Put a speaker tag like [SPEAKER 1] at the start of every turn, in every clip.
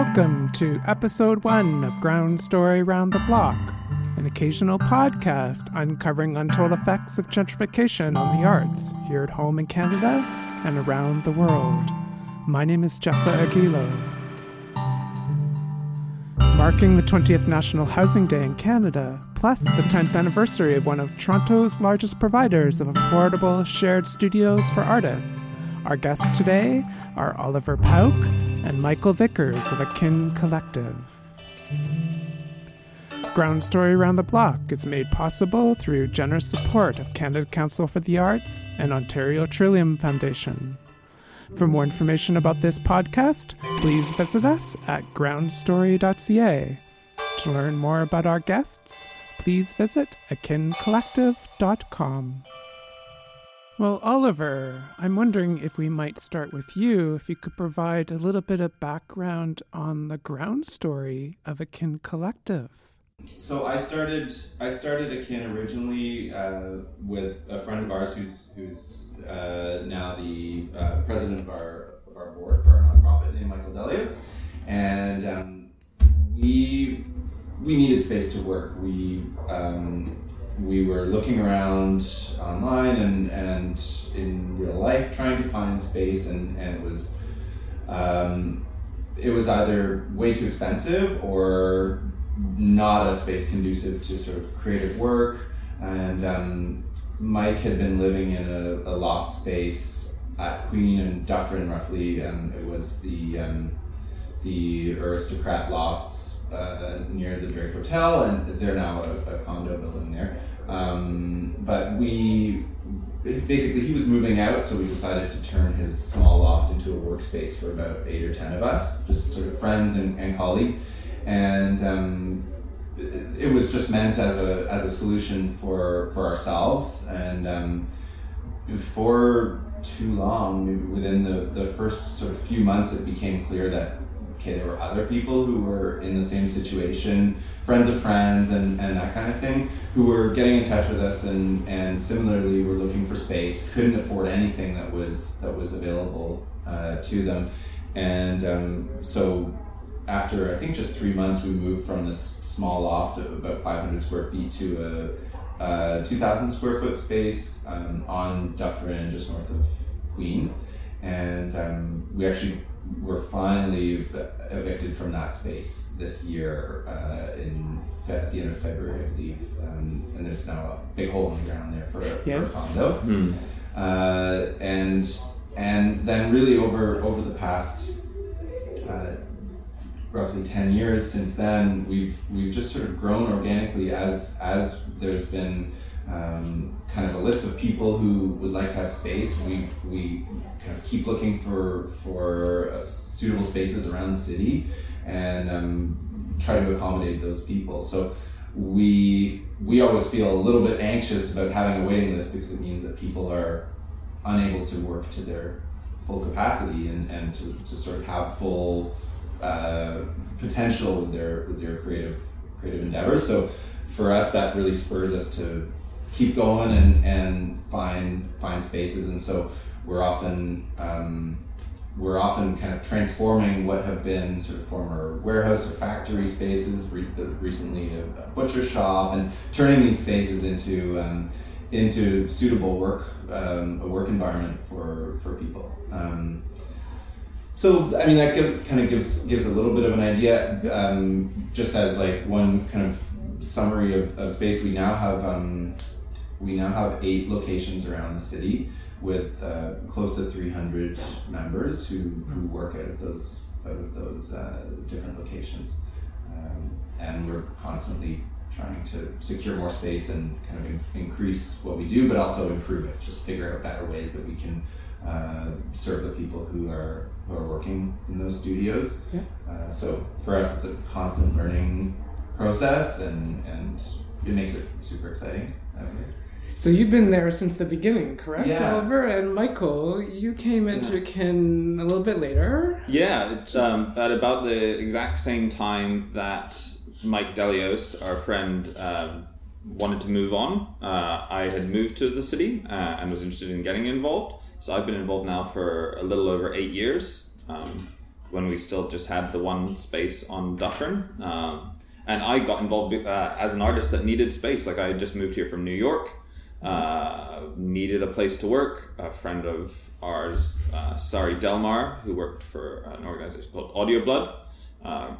[SPEAKER 1] Welcome to episode one of Ground Story Round the Block, an occasional podcast uncovering untold effects of gentrification on the arts here at home in Canada and around the world. My name is Jessa Aguilo. Marking the 20th National Housing Day in Canada, plus the 10th anniversary of one of Toronto's largest providers of affordable shared studios for artists, our guests today are Oliver Pauk and Michael Vickers of Akin Collective. Ground Story Around the Block is made possible through generous support of Canada Council for the Arts and Ontario Trillium Foundation. For more information about this podcast, please visit us at groundstory.ca. To learn more about our guests, please visit akincollective.com. Well, Oliver, I'm wondering if we might start with you, if you could provide a little bit of background on the ground story of Akin Collective.
[SPEAKER 2] So I started I started Akin originally uh, with a friend of ours who's who's uh, now the uh, president of our of our board for our nonprofit named Michael Delios, and um, we we needed space to work. We um, we were looking around online and, and in real life trying to find space and, and it was um, it was either way too expensive or not a space conducive to sort of creative work. And um, Mike had been living in a, a, loft space at Queen and Dufferin roughly and it was the um, the aristocrat lofts uh, near the Drake Hotel, and they're now a, a condo building there. Um, but we basically he was moving out, so we decided to turn his small loft into a workspace for about eight or ten of us, just sort of friends and, and colleagues, and. Um, it was just meant as a, as a solution for, for ourselves and um, before too long within the, the first sort of few months it became clear that okay, there were other people who were in the same situation, friends of friends, and, and that kind of thing, who were getting in touch with us and, and similarly were looking for space, couldn't afford anything that was that was available uh, to them, and um, so after I think just three months, we moved from this small loft of about 500 square feet to a, a 2,000 square foot space um, on Dufferin, just north of Queen, and um, we actually were finally evicted from that space this year uh, in fe- at the end of February, I believe. Um, and there's now a big hole in the ground there for, yes. for a condo. Hmm. Uh, and and then really over over the past uh, roughly ten years since then, we've we've just sort of grown organically as as there's been. Um, kind of a list of people who would like to have space. We, we kind of keep looking for for uh, suitable spaces around the city and um, try to accommodate those people. So we we always feel a little bit anxious about having a waiting list because it means that people are unable to work to their full capacity and, and to, to sort of have full uh, potential with their with their creative creative endeavors. So for us, that really spurs us to keep going and, and find find spaces. And so we're often um, we're often kind of transforming what have been sort of former warehouse or factory spaces, re- uh, recently a, a, butcher shop, and turning these spaces into um, into suitable work um, a work environment for for people. Um, so I mean that give, kind of gives gives a little bit of an idea. Um, just as like one kind of summary of, of space, we now have um, we now have eight locations around the city with uh, close to 300 members who, who work out of those out of those uh, different locations, um, and we're constantly trying to secure more space and kind of in- increase what we do, but also improve it. Just figure out better ways that we can uh, serve the people who are who are working in those studios. Yeah. Uh, so for us, it's a constant learning process, and and it makes it super exciting.
[SPEAKER 1] So you've been there since the beginning, correct, yeah. Oliver? And Michael, you came into yeah. Kin a little bit later.
[SPEAKER 3] Yeah, it's um, at about the exact same time that Mike Delios, our friend, um, wanted to move on. Uh, I had moved to the city uh, and was interested in getting involved. So I've been involved now for a little over eight years. Um, when we still just had the one space on Dufferin. Um, and I got involved uh, as an artist that needed space. Like I had just moved here from New York, uh, needed a place to work. A friend of ours, uh, Sari Delmar, who worked for an organization called Audio Blood, uh,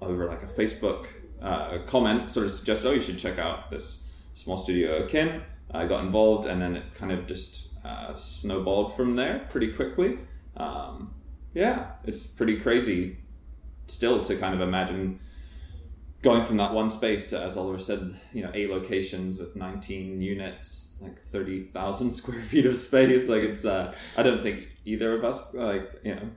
[SPEAKER 3] over like a Facebook uh, comment, sort of suggested, "Oh, you should check out this small studio Kin." I got involved, and then it kind of just uh, snowballed from there pretty quickly. Um, yeah, it's pretty crazy still to kind of imagine going from that one space to, as Oliver said, you know, eight locations with 19 units, like 30,000 square feet of space. Like it's, uh, I don't think either of us, like, you know,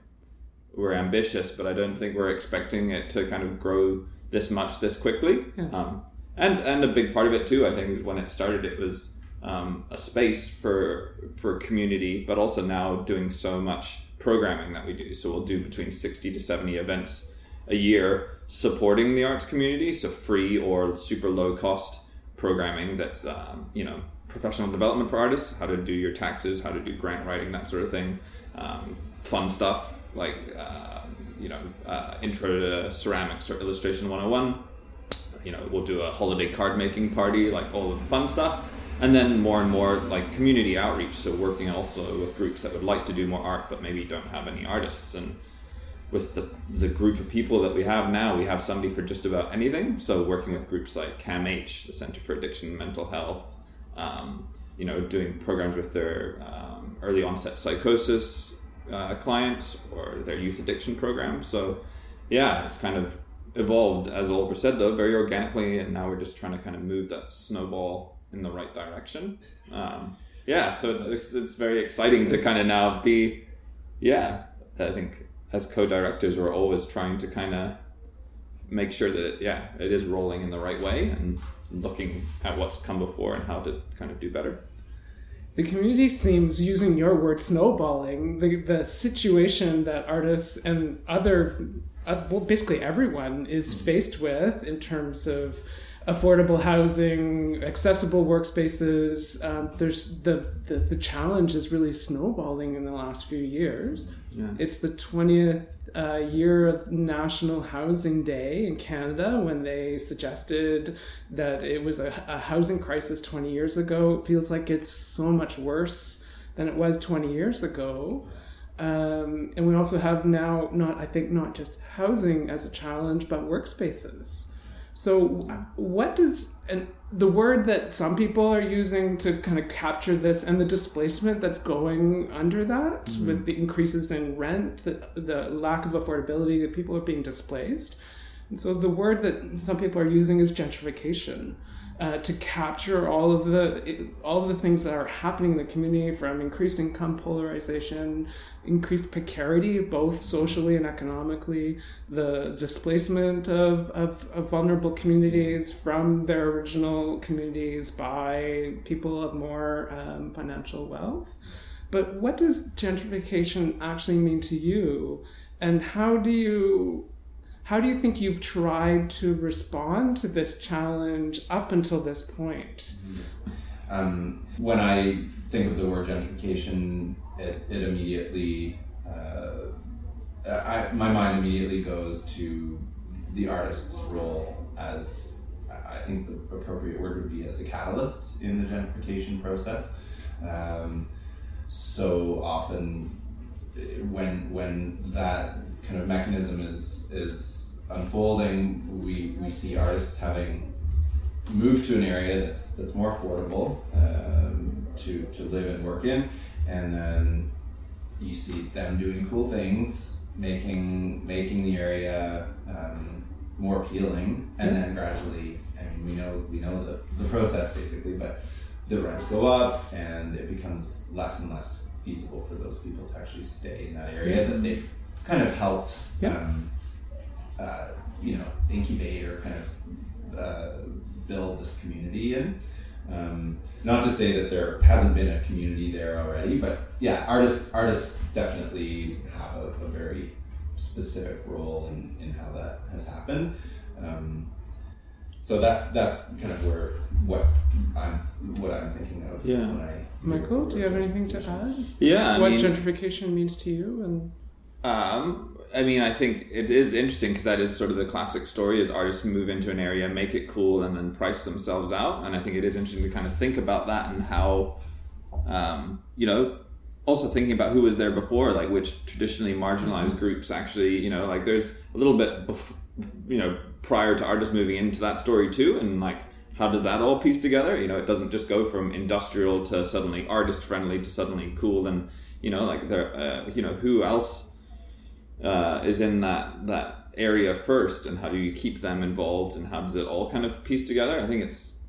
[SPEAKER 3] we're ambitious, but I don't think we're expecting it to kind of grow this much this quickly.
[SPEAKER 1] Yes.
[SPEAKER 3] Um, and, and a big part of it too, I think, is when it started, it was um, a space for, for community, but also now doing so much programming that we do. So we'll do between 60 to 70 events a year supporting the arts community, so free or super low cost programming that's um, you know professional development for artists, how to do your taxes, how to do grant writing, that sort of thing, um, fun stuff like uh, you know uh, intro to ceramics or illustration 101. You know, we'll do a holiday card making party, like all of the fun stuff. And then more and more like community outreach, so working also with groups that would like to do more art but maybe don't have any artists and with the, the group of people that we have now, we have somebody for just about anything. So working with groups like CAMH, the Center for Addiction and Mental Health, um, you know, doing programs with their um, early onset psychosis uh, clients or their youth addiction program. So yeah, it's kind of evolved, as Oliver said, though, very organically, and now we're just trying to kind of move that snowball in the right direction. Um, yeah, so it's, it's, it's very exciting to kind of now be, yeah, I think as co-directors we're always trying to kind of make sure that it, yeah it is rolling in the right way and looking at what's come before and how to kind of do better
[SPEAKER 1] The community seems, using your word, snowballing. The, the situation that artists and other, uh, well, basically everyone is faced with in terms of affordable housing, accessible workspaces. Um, there's the, the the challenge is really snowballing in the last few years.
[SPEAKER 3] Yeah.
[SPEAKER 1] It's the twentieth uh, year of National Housing Day in Canada when they suggested that it was a, a housing crisis twenty years ago. It feels like it's so much worse than it was twenty years ago. Um, and we also have now not I think not just housing as a challenge, but workspaces. So, what does and the word that some people are using to kind of capture this and the displacement that's going under that mm-hmm. with the increases in rent, the, the lack of affordability that people are being displaced. And so, the word that some people are using is gentrification. Uh, to capture all of the all of the things that are happening in the community, from increased income polarization, increased precarity, both socially and economically, the displacement of, of, of vulnerable communities from their original communities by people of more um, financial wealth. But what does gentrification actually mean to you, and how do you how do you think you've tried to respond to this challenge up until this point?
[SPEAKER 2] Um, when I think of the word gentrification, it, it immediately, uh, I, my mind immediately goes to the artist's role as, I think the appropriate word would be as a catalyst in the gentrification process. Um, so often, when when that kind of mechanism is is unfolding, we, we see artists having moved to an area that's that's more affordable um, to, to live and work in, and then you see them doing cool things, making making the area um, more appealing, and then gradually, I mean, we know we know the, the process basically, but the rents go up, and it becomes less and less feasible for those people to actually stay in that area that they've kind of helped,
[SPEAKER 1] Yeah.
[SPEAKER 2] um, uh, you know, incubate or kind of uh, build this community in. Um, not to say that there hasn't been a community there already, but yeah, artists artists definitely have a, a very specific role in, in how that has happened. Um, so that's that's kind of where what I'm what I'm thinking of
[SPEAKER 3] Yeah.
[SPEAKER 2] when I
[SPEAKER 1] Michael, do you have anything to add?
[SPEAKER 3] yeah I
[SPEAKER 1] what
[SPEAKER 3] mean,
[SPEAKER 1] gentrification means to you and
[SPEAKER 3] Um, I mean, I think it is interesting because that is sort of the classic story: is artists move into an area, make it cool, and then price themselves out. And I think it is interesting to kind of think about that and how, um, you know, also thinking about who was there before, like which traditionally marginalized groups actually, you know, like there's a little bit, bef- you know, prior to artists moving into that story too, and like how does that all piece together? You know, it doesn't just go from industrial to suddenly artist friendly to suddenly cool, and you know, like there, uh, you know, who else uh, is in that that area first, and how do you keep them involved, and how does it all kind of piece together? I think it's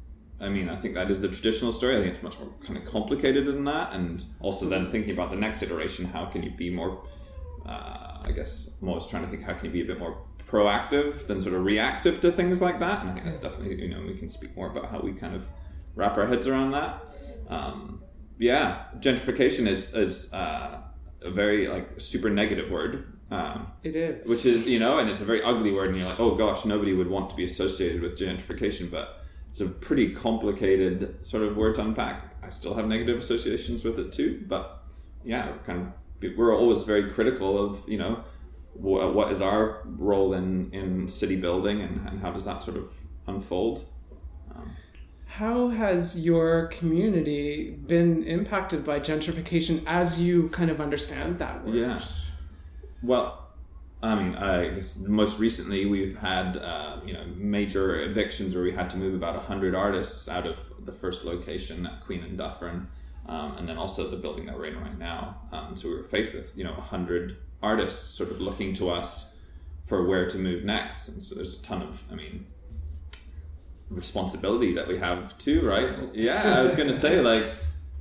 [SPEAKER 3] I mean, I think that is the traditional story. I think it's much more kind of complicated than that, and also then thinking about the next iteration, how can you be more? Uh, I guess I'm always trying to think how can you be a bit more proactive than sort of reactive to things like that, and I think that's definitely you know we can speak more about how we kind of wrap our heads around that. Um, yeah, gentrification is is uh, a very like super negative word. Um,
[SPEAKER 1] It is.
[SPEAKER 3] which is you know and it's a very ugly word and you're like oh gosh nobody would want to be associated with gentrification but it's a pretty complicated sort of word to unpack i still have negative associations with it too but yeah kind of we're always very critical of you know wh- what is our role in in city building and, and how does that sort of unfold
[SPEAKER 1] How has your community been impacted by gentrification as you kind of understand that word?
[SPEAKER 3] Yeah. Well, I mean, I guess most recently we've had uh, you know major evictions where we had to move about hundred artists out of the first location at Queen and Dufferin, um, and then also the building that we're in right now. Um, so we were faced with you know hundred artists sort of looking to us for where to move next, and so there's a ton of, I mean, responsibility that we have too, right? Yeah, I was going to say like,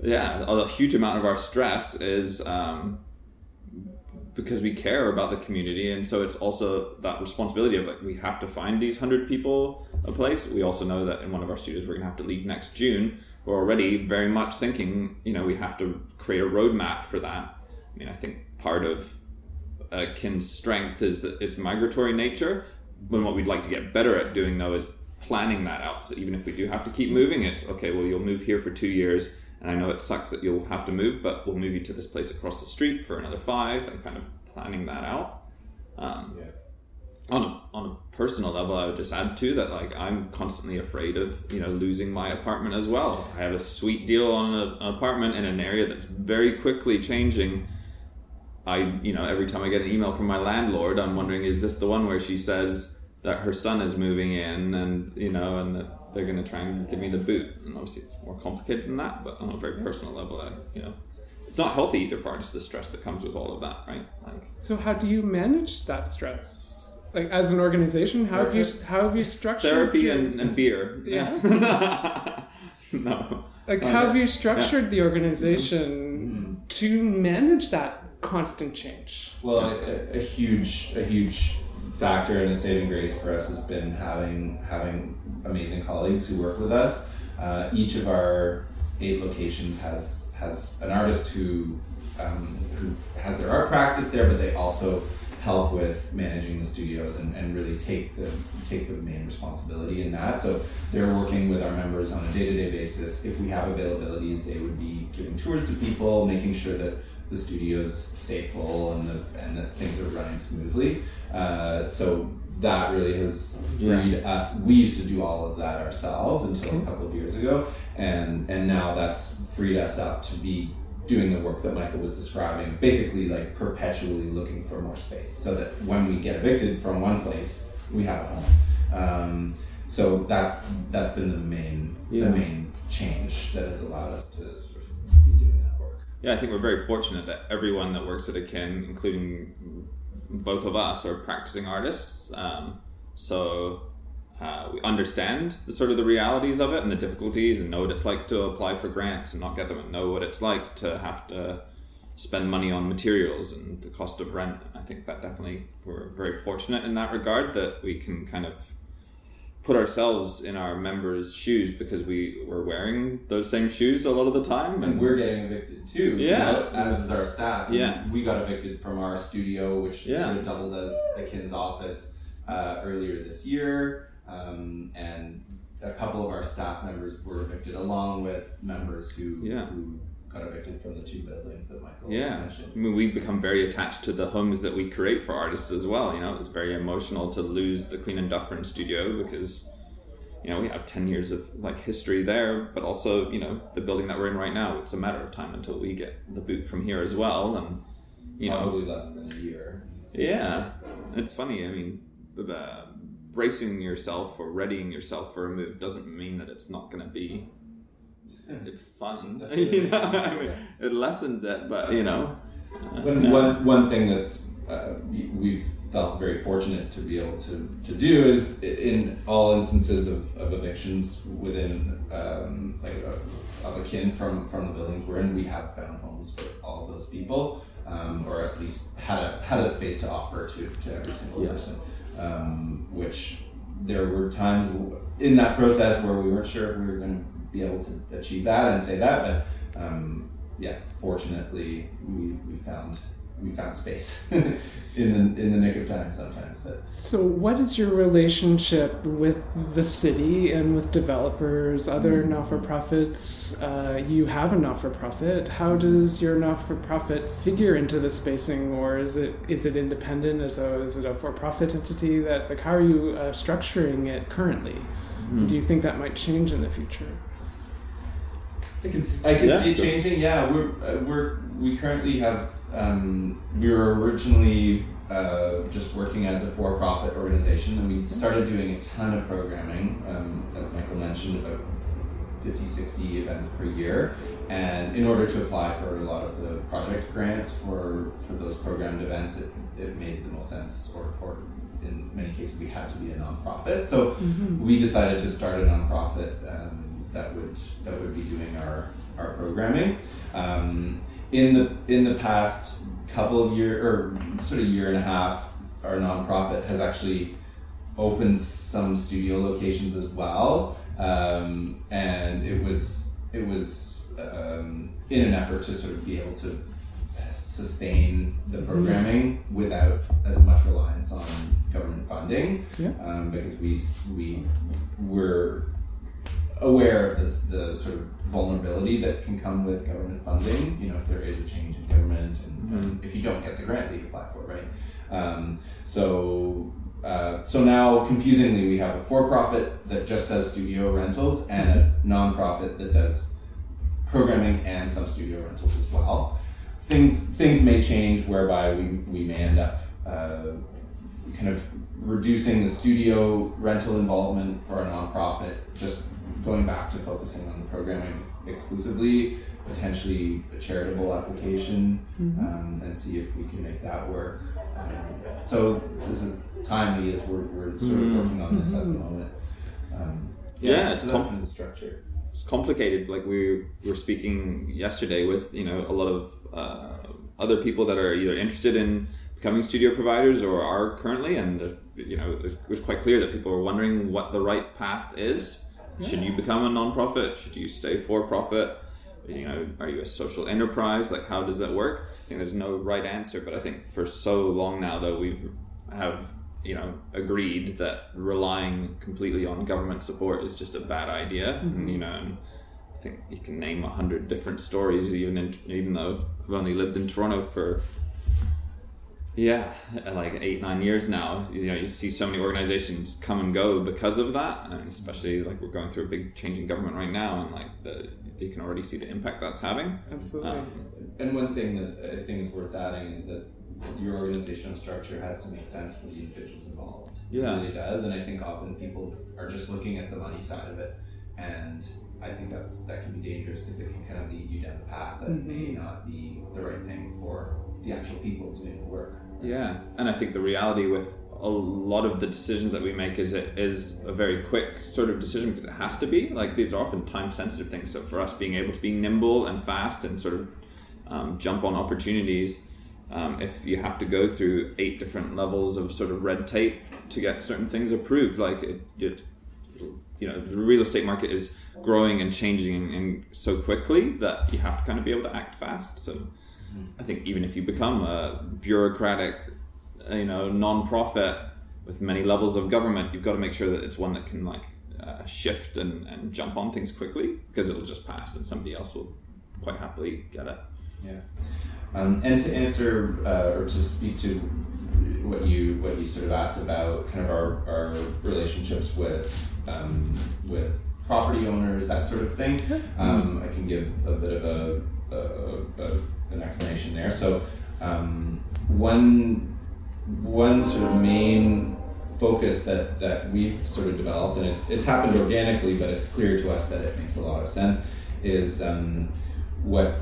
[SPEAKER 3] yeah, a huge amount of our stress is. Um, because we care about the community and so it's also that responsibility of like we have to find these 100 people a place we also know that in one of our studios we're going to have to leave next june we're already very much thinking you know we have to create a roadmap for that i mean i think part of uh, kin's strength is that its migratory nature when what we'd like to get better at doing though is planning that out so even if we do have to keep moving it's okay well you'll move here for two years and I know it sucks that you'll have to move, but we'll move you to this place across the street for another five, and kind of planning that out. Um,
[SPEAKER 2] Yeah.
[SPEAKER 3] on a, on a personal level, I would just add too that like I'm constantly afraid of you know losing my apartment as well. I have a sweet deal on a, an apartment in an area that's very quickly changing. I you know every time I get an email from my landlord, I'm wondering is this the one where she says that her son is moving in and you know and that they're going to try and give me the boot. And obviously it's more complicated than that, but on a very personal level, I, you know, it's not healthy either for artists the stress that comes with all of that, right? Like
[SPEAKER 1] So how do you manage that stress? Like as an organization, how have you how have you structured
[SPEAKER 3] therapy and, and beer.
[SPEAKER 1] Yeah.
[SPEAKER 3] no.
[SPEAKER 1] like
[SPEAKER 3] Oh,
[SPEAKER 1] how
[SPEAKER 3] yeah.
[SPEAKER 1] have you structured the organization mm. to manage that constant change?
[SPEAKER 2] Well, a, a huge, a huge factor and a saving grace for us has been having having amazing colleagues who work with us. Uh, each of our eight locations has has an artist who um, who has their art practice there, but they also help with managing the studios and, and really take the take the main responsibility in that. So they're working with our members on a day to day basis. If we have availabilities, they would be giving tours to people, making sure that the studios stay full and the, and that things are running smoothly. Uh, so that really has freed us. We used to do all of that ourselves until a couple of years ago, and and now that's freed us up to be doing the work that Michael was describing. Basically, like perpetually looking for more space, so that when we get evicted from one place, we have a home. Um, so that's that's been the main
[SPEAKER 3] Yeah.
[SPEAKER 2] the main change that has allowed us to sort of be doing.
[SPEAKER 3] Yeah, I think we're very fortunate that everyone that works at Akin, including both of us, are practicing artists. Um, so uh, we understand the sort of the realities of it and the difficulties, and know what it's like to apply for grants and not get them, and know what it's like to have to spend money on materials and the cost of rent. I think that definitely we're very fortunate in that regard that we can kind of put ourselves in our members' shoes because we were wearing those same shoes a lot of the time,
[SPEAKER 2] and we're getting evicted too. you
[SPEAKER 3] Yeah.
[SPEAKER 2] know, as is our staff.
[SPEAKER 3] Yeah.
[SPEAKER 2] we got evicted from our studio, which
[SPEAKER 3] Yeah.
[SPEAKER 2] sort of doubled as Akin's office uh, earlier this year, um, and a couple of our staff members were evicted, along with members who
[SPEAKER 3] Yeah.
[SPEAKER 2] who got evicted from the two buildings that Michael
[SPEAKER 3] Yeah,
[SPEAKER 2] mentioned.
[SPEAKER 3] I mean, we become very attached to the homes that we create for artists as well. You know, it was very emotional to lose the Queen and Dufferin studio because, you know, we have ten years of like history there, but also, you know, the building that we're in right now. It's a matter of time until we get the boot from here as well, and you know,
[SPEAKER 2] Probably less than a year.
[SPEAKER 3] yeah, it's funny. I mean, uh, bracing yourself or readying yourself for a move doesn't mean that it's not going to be fun. You know, I mean, it lessens it, but you know,
[SPEAKER 2] One, one, one thing that's uh, we- we've felt very fortunate to be able to, to do is in all instances of, of evictions within um, like uh, of akin from, from the buildings we're in, we have found homes for all of those people, um, or at least had a had a space to offer to, to every single
[SPEAKER 3] Yeah.
[SPEAKER 2] person. Um, which there were times in that process where we weren't sure if we were going to be able to achieve that and say that, but um, yeah, fortunately we, we found we found space in the in the nick of time sometimes. But
[SPEAKER 1] So, what is your relationship with the city and with developers, other not for profits? Uh, you have a not for profit. How does your not for profit figure into the spacing, or is it is it independent? Is, a, is it a for profit entity? That like how are you uh, structuring it currently? Do you think that might change in the future?
[SPEAKER 2] I can s- I can
[SPEAKER 3] Yeah,
[SPEAKER 2] see it changing. Yeah, we're uh, we're we currently have um, we were originally uh, just working as a for-profit organization, and we started doing a ton of programming. Um, as Michael mentioned, about 50, 60 events per year. And in order to apply for a lot of the project grants for, for those programmed events, it, it made the most sense, or, or in many cases, we had to be a nonprofit. So we decided to start a nonprofit um, that would that would be doing our, our programming. Um, in the in the past couple of year or sort of year and a half, our nonprofit has actually opened some studio locations as well, um, and it was it was um, in an effort to sort of be able to sustain the programming without as much reliance on government funding,
[SPEAKER 1] Yeah.
[SPEAKER 2] um, because we we were aware of this, the sort of vulnerability that can come with government funding. You know, if there is a change in government, and, and if you don't get the grant that you apply for, right? Um, so, uh, so now confusingly, we have a for-profit that just does studio rentals and a non-profit that does programming and some studio rentals as well. Things things may change whereby we, we may end up uh, kind of reducing the studio rental involvement for a nonprofit, just going back to focusing on the programming ex- exclusively, potentially a charitable application, um, and see if we can make that work. Um, so this is timely as we're, we're sort of
[SPEAKER 3] Mm.
[SPEAKER 2] working on this at the moment. Um,
[SPEAKER 3] Yeah, it's
[SPEAKER 2] so that's
[SPEAKER 3] com-
[SPEAKER 2] kind of the structure.
[SPEAKER 3] it's complicated. Like we were speaking yesterday with you know a lot of uh, other people that are either interested in becoming studio providers or are currently, and uh, you know it was quite clear that people were wondering what the right path is. Should you become a nonprofit? Should you stay for profit? You know, are you a social enterprise? Like, how does that work? I think there's no right answer, but I think for so long now that we have you know agreed that relying completely on government support is just a bad idea. And, you know, and I think you can name a hundred different stories, even in, even though I've only lived in Toronto for yeah, like eight nine years now. You know, you see so many organizations come and go because of that, and especially like we're going through a big change in government right now, and like the you can already see the impact that's having.
[SPEAKER 1] Absolutely.
[SPEAKER 3] Um,
[SPEAKER 2] And one thing that I think is worth adding is that your organizational structure has to make sense for the individuals involved.
[SPEAKER 3] Yeah.
[SPEAKER 2] It really does, and I think often people are just looking at the money side of it, and I think that's that can be dangerous because it can kind of lead you down a path that may not be the right thing for the actual people doing the work.
[SPEAKER 3] Yeah, and I think the reality with a lot of the decisions that we make is it is a very quick sort of decision because it has to be. Like these are often time sensitive things. So for us, being able to be nimble and fast and sort of um, jump on opportunities, um, if you have to go through eight different levels of sort of red tape to get certain things approved, like it, it you know, the real estate market is growing and changing and so quickly that you have to kind of be able to act fast. So I think even if you become a bureaucratic, uh, you know, non-profit with many levels of government, you've got to make sure that it's one that can like uh, shift and, and jump on things quickly because it'll just pass and somebody else will quite happily get it.
[SPEAKER 2] Yeah. Um, and to answer uh, or to speak to what you what you sort of asked about kind of our, our relationships with um, with property owners that sort of thing um, I can give a bit of a, a, a an explanation there so um, one one sort of main focus that, that we've sort of developed and it's it's happened organically but it's clear to us that it makes a lot of sense is um, what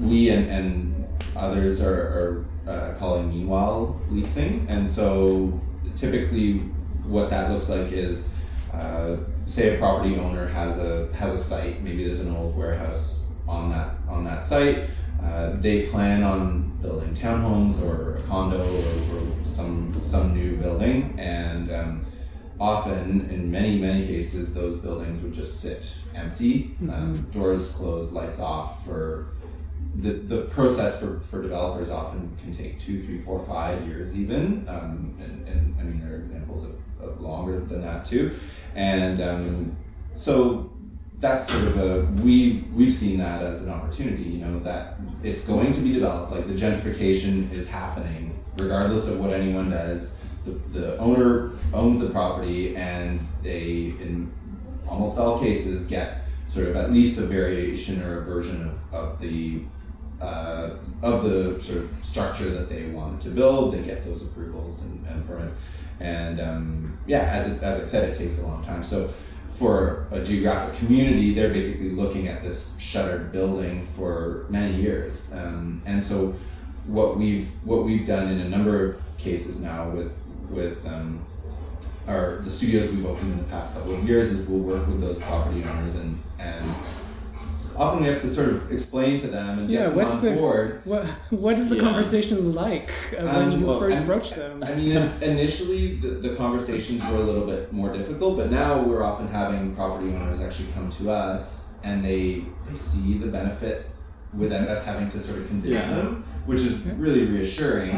[SPEAKER 2] we and, and others are, are uh, calling meanwhile leasing. And so typically what that looks like is uh, say a property owner has a has a site, maybe there's an old warehouse on that on that site. Uh, they plan on building townhomes or a condo or, or some some new building and um, often in many many cases those buildings would just sit empty um, doors closed lights off for the, the process for, for developers often can take two, three, four, five years even. Um, and, and I mean, there are examples of, of longer than that too. And um, so that's sort of a, we, we've seen that as an opportunity, you know, that it's going to be developed, like the gentrification is happening regardless of what anyone does. The, the owner owns the property and they, in almost all cases, get sort of at least a variation or a version of, of the uh, of the sort of structure that they want to build. They get those approvals and, and permits, and um, yeah, as it, as I said, it takes a long time. So for a geographic community, they're basically looking at this shuttered building for many years, um, and so what we've what we've done in a number of cases now with with um, our the studios we've opened in the past couple of years is we'll work with those property owners and and often we have to sort of explain to them and
[SPEAKER 1] Yeah,
[SPEAKER 2] get them
[SPEAKER 1] what's
[SPEAKER 2] on
[SPEAKER 1] the-
[SPEAKER 2] board.
[SPEAKER 1] What What is the
[SPEAKER 3] Yeah.
[SPEAKER 1] conversation like uh, when
[SPEAKER 2] Um,
[SPEAKER 1] you
[SPEAKER 2] well,
[SPEAKER 1] first
[SPEAKER 2] I'm-
[SPEAKER 1] broach them?
[SPEAKER 2] I mean, initially the, the conversations were a little bit more difficult, but now we're often having property owners actually come to us and they they see the benefit without us having to sort of convince
[SPEAKER 3] Yeah.
[SPEAKER 2] them, which is really reassuring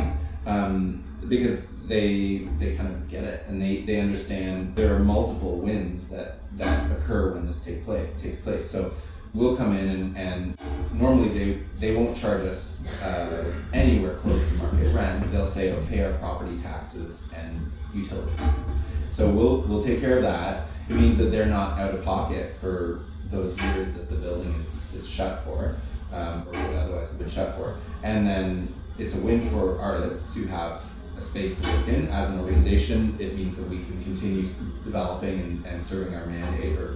[SPEAKER 2] um, because they they kind of get it and they, they understand there are multiple wins that, that occur when this take place takes place. So we'll come in and, and normally they, they won't charge us uh, anywhere close to market rent. They'll say, pay our property taxes and utilities. So we'll, we'll take care of that. It means that they're not out of pocket for those years that the building is, is shut for, um, or would otherwise have been shut for. And then it's a win for artists who have a space to work in. As an organization, it means that we can continue developing and, and serving our mandate or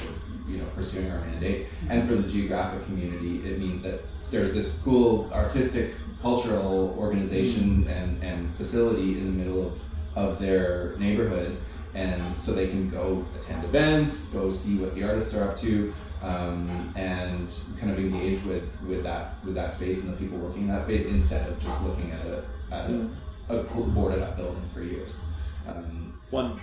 [SPEAKER 2] you know pursuing our mandate. And for the geographic community, it means that there's this cool artistic, cultural organization and, and facility in the middle of, of their neighborhood. And so they can go attend events, go see what the artists are up to, um, and kind of engage with, with that with that space and the people working in that space instead of just looking at a, at a, a boarded up building for years. Um,
[SPEAKER 3] One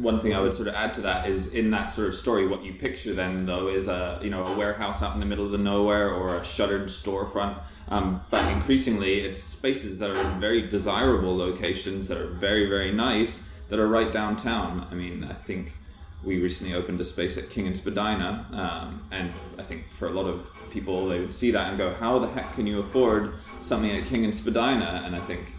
[SPEAKER 3] one thing I would sort of add to that is in that sort of story, what you picture then though is a you know a warehouse out in the middle of the nowhere or a shuttered storefront. Um, but increasingly, it's spaces that are in very desirable locations that are very very nice that are right downtown. I mean, I think we recently opened a space at King and Spadina, um, and I think for a lot of people, they would see that and go, "How the heck can you afford something at King and Spadina?" And I think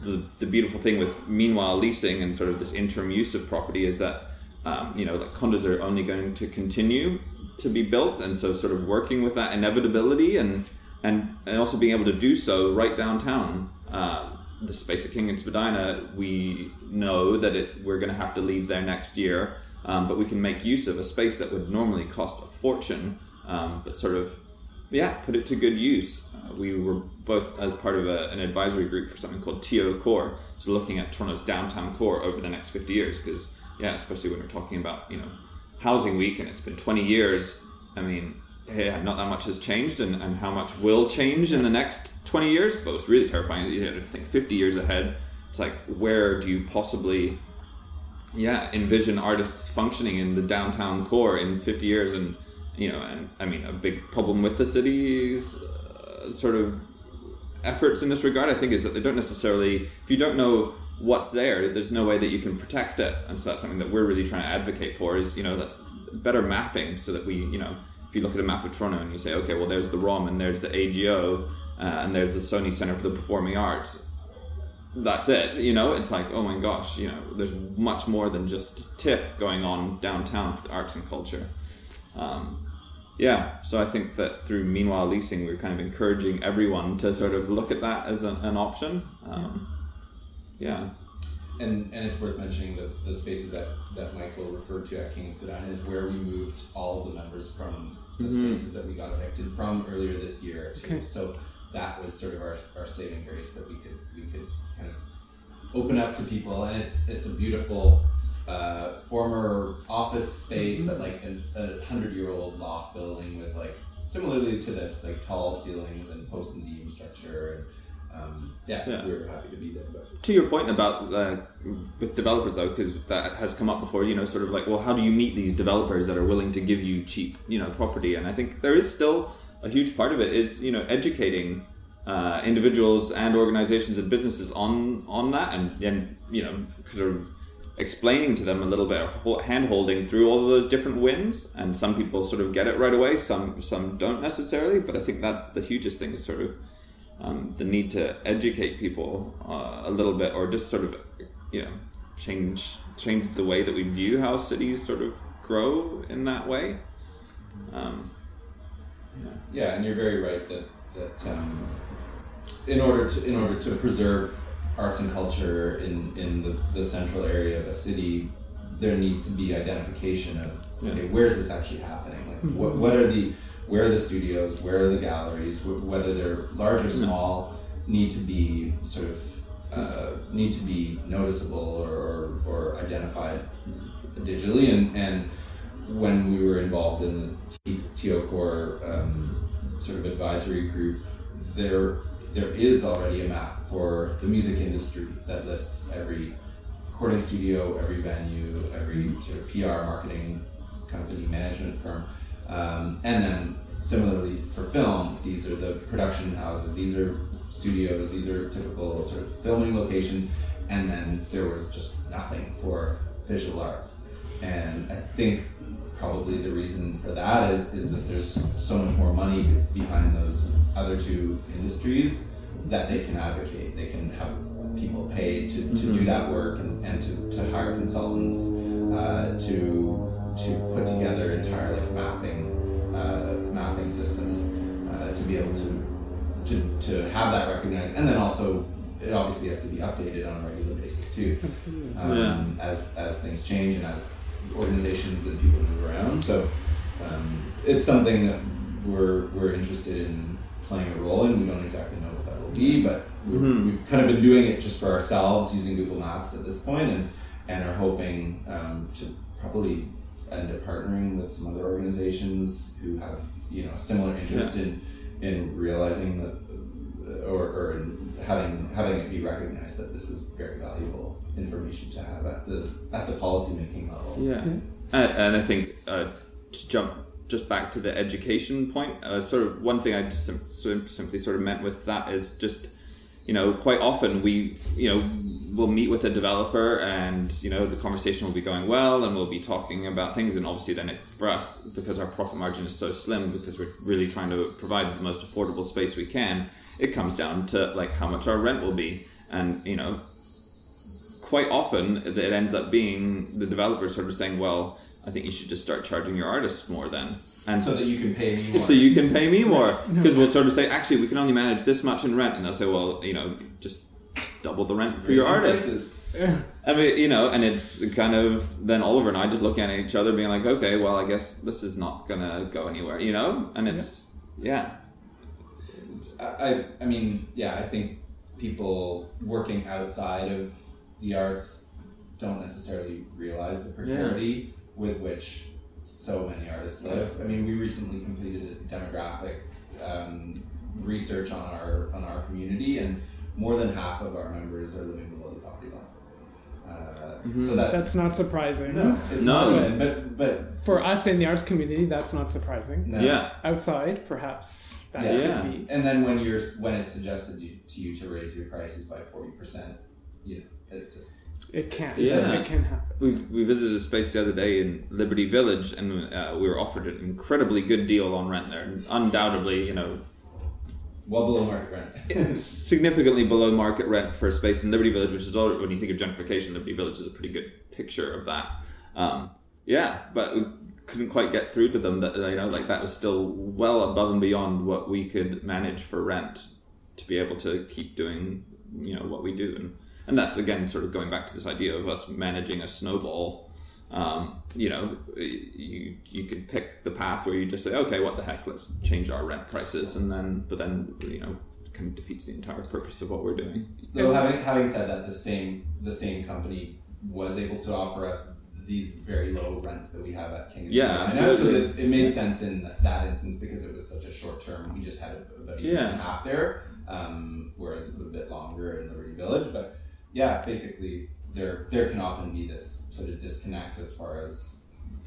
[SPEAKER 3] the, the beautiful thing with meanwhile leasing and sort of this interim use of property is that um, you know that condos are only going to continue to be built, and so sort of working with that inevitability and and and also being able to do so right downtown. Uh, the space at King and Spadina, we know that it, we're going to have to leave there next year, um, but we can make use of a space that would normally cost a fortune, um, but sort of yeah, put it to good use. Uh, we were both as part of a, an advisory group for something called TO Core, so looking at Toronto's downtown core over the next 50 years. Because, yeah, especially when we're talking about, you know, Housing Week and it's been 20 years, I mean, yeah, not that much has changed and, and how much will change in the next 20 years, but it's really terrifying. You know, to think 50 years ahead, it's like, where do you possibly, yeah, envision artists functioning in the downtown core in 50 years and, you know, and I mean, a big problem with the city's uh, sort of efforts in this regard, I think, is that they don't necessarily, if you don't know what's there, there's no way that you can protect it. And so that's something that we're really trying to advocate for is, you know, that's better mapping so that we, you know, if you look at a map of Toronto and you say, okay, well, there's the ROM and there's the AGO uh, and there's the Sony Center for the Performing Arts. That's it. You know, it's like, oh my gosh, you know, there's much more than just TIFF going on downtown for arts and culture. Um, yeah, so I think that through Meanwhile Leasing, we're kind of encouraging everyone to sort of look at that as an, an option. Um, yeah.
[SPEAKER 2] And, and it's worth mentioning that the spaces that, that Michael referred to at King Spadina is where we moved all of the members from the
[SPEAKER 3] Mhm.
[SPEAKER 2] spaces that we got evicted from earlier this year too.
[SPEAKER 1] Okay.
[SPEAKER 2] So that was sort of our, our saving grace that we could we could kind of open up to people and it's it's a beautiful uh, former office space but like an, a hundred year old loft building with like similarly to this like tall ceilings and post and beam structure and um, yeah,
[SPEAKER 3] Yeah.
[SPEAKER 2] we were happy to be there but
[SPEAKER 3] To your point about uh, with developers though, because that has come up before, you know, sort of like, well, how do you meet these developers that are willing to give you cheap, you know, property? And I think there is still a huge part of it is, you know, educating uh, individuals and organizations and businesses on on that, and and you know, sort of explaining to them a little bit, hand holding through all of those different wins. And some people sort of get it right away, some some don't necessarily. But I think that's the hugest thing is sort of um, the need to educate people uh, a little bit, or just sort of, you know, change change the way that we view how cities sort of grow in that way. Um,
[SPEAKER 2] Yeah, and you're very right that that um, in order to in order to preserve arts and culture in, in the, the central area of a city, there needs to be identification of okay, where's this actually happening? Like, what what are the where are the studios? Where are the galleries? Wh- Whether they're large or small, need to be sort of uh, need to be noticeable or, or, or identified digitally and, and when we were involved in the T- TO Core um, sort of advisory group, there there is already a map for the music industry that lists every recording studio, every venue, every sort of PR marketing company, management firm. Um, and then similarly for film, these are the production houses, these are studios, these are typical sort of filming locations. And then there was just nothing for visual arts. And I think probably the reason for that is, is that there's so much more money behind those other two industries that they can advocate. They can have people paid to, to do that work and, and to, to hire consultants uh, to to put together entire like mapping uh, mapping systems uh, to be able to, to to have that recognized and then also it obviously has to be updated on a regular basis too
[SPEAKER 1] Absolutely.
[SPEAKER 2] um,
[SPEAKER 3] Yeah.
[SPEAKER 2] as as things change and as organizations and people move around. So um, it's something that we're we're interested in playing a role in. We don't exactly know what that will be, but we
[SPEAKER 3] Mhm.
[SPEAKER 2] we've kind of been doing it just for ourselves using Google Maps at this point, and and are hoping um, to probably end up partnering with some other organizations who have you know similar interest in in realizing that or, or in having having it be recognized that this is very valuable information to have at the at the policy making level.
[SPEAKER 3] Yeah, and, and I think uh, to jump just back to the education point, uh, sort of one thing I just sim- sim- simply sort of meant with that is just you know quite often we you know we'll meet with a developer and you know the conversation will be going well and we'll be talking about things and obviously then it, for us because our profit margin is so slim because we're really trying to provide the most affordable space we can it comes down to like how much our rent will be and you know quite often it ends up being the developer sort of saying, "Well, I think you should just start charging your artists more then." And
[SPEAKER 2] So that you can pay me more.
[SPEAKER 3] so you can pay me more. Because we'll sort of say, "Actually, we can only manage this much in rent," and they'll say, "Well, you know, just double the rent for your artists." I mean, you know, and it's kind of then Oliver and I just looking at each other, being like, "Okay, well, I guess this is not gonna go anywhere," you know, and it's yeah,
[SPEAKER 2] I, I I mean, yeah, I think people working outside of the arts don't necessarily realize the precarity with which so many artists live. I mean, we recently completed a demographic um, research on our on our community, and more than half of our members are living below the poverty line. Uh, So that
[SPEAKER 1] That's not surprising.
[SPEAKER 2] no, it's
[SPEAKER 3] No.
[SPEAKER 2] not even. But but
[SPEAKER 1] For us in the arts community, that's not surprising.
[SPEAKER 2] no.
[SPEAKER 3] yeah,
[SPEAKER 1] Outside, perhaps that
[SPEAKER 2] Yeah.
[SPEAKER 1] could
[SPEAKER 3] Yeah.
[SPEAKER 1] be.
[SPEAKER 2] And then when you're when it's suggested to, to you to raise your prices by forty percent, you know, it's just
[SPEAKER 1] it can.
[SPEAKER 3] Yeah.
[SPEAKER 1] It can happen.
[SPEAKER 3] We, we visited a space the other day in Liberty Village, and uh, we were offered an incredibly good deal on rent there. Undoubtedly, you know,
[SPEAKER 2] Well below market rent.
[SPEAKER 3] significantly below market rent for a space in Liberty Village, which is all, when you think of gentrification, Liberty Village is a pretty good picture of that. Um, yeah, but we couldn't quite get through to them that you know like that was still well above and beyond what we could manage for rent to be able to keep doing you know what we do and and that's again sort of going back to this idea of us managing a snowball um, you know you you could pick the path where you just say okay what the heck let's change our rent prices and then but then you know kind of defeats the entire purpose of what we're doing
[SPEAKER 2] Though having having said that, the same the same company was able to offer us these very low rents that we have at King.
[SPEAKER 3] Yeah,
[SPEAKER 2] and so
[SPEAKER 3] absolutely.
[SPEAKER 2] it made sense in that instance because it was such a short term. We just had about a year and a half there, um, whereas it was a bit longer in Liberty Village. But yeah, basically there there can often be this sort of disconnect as far as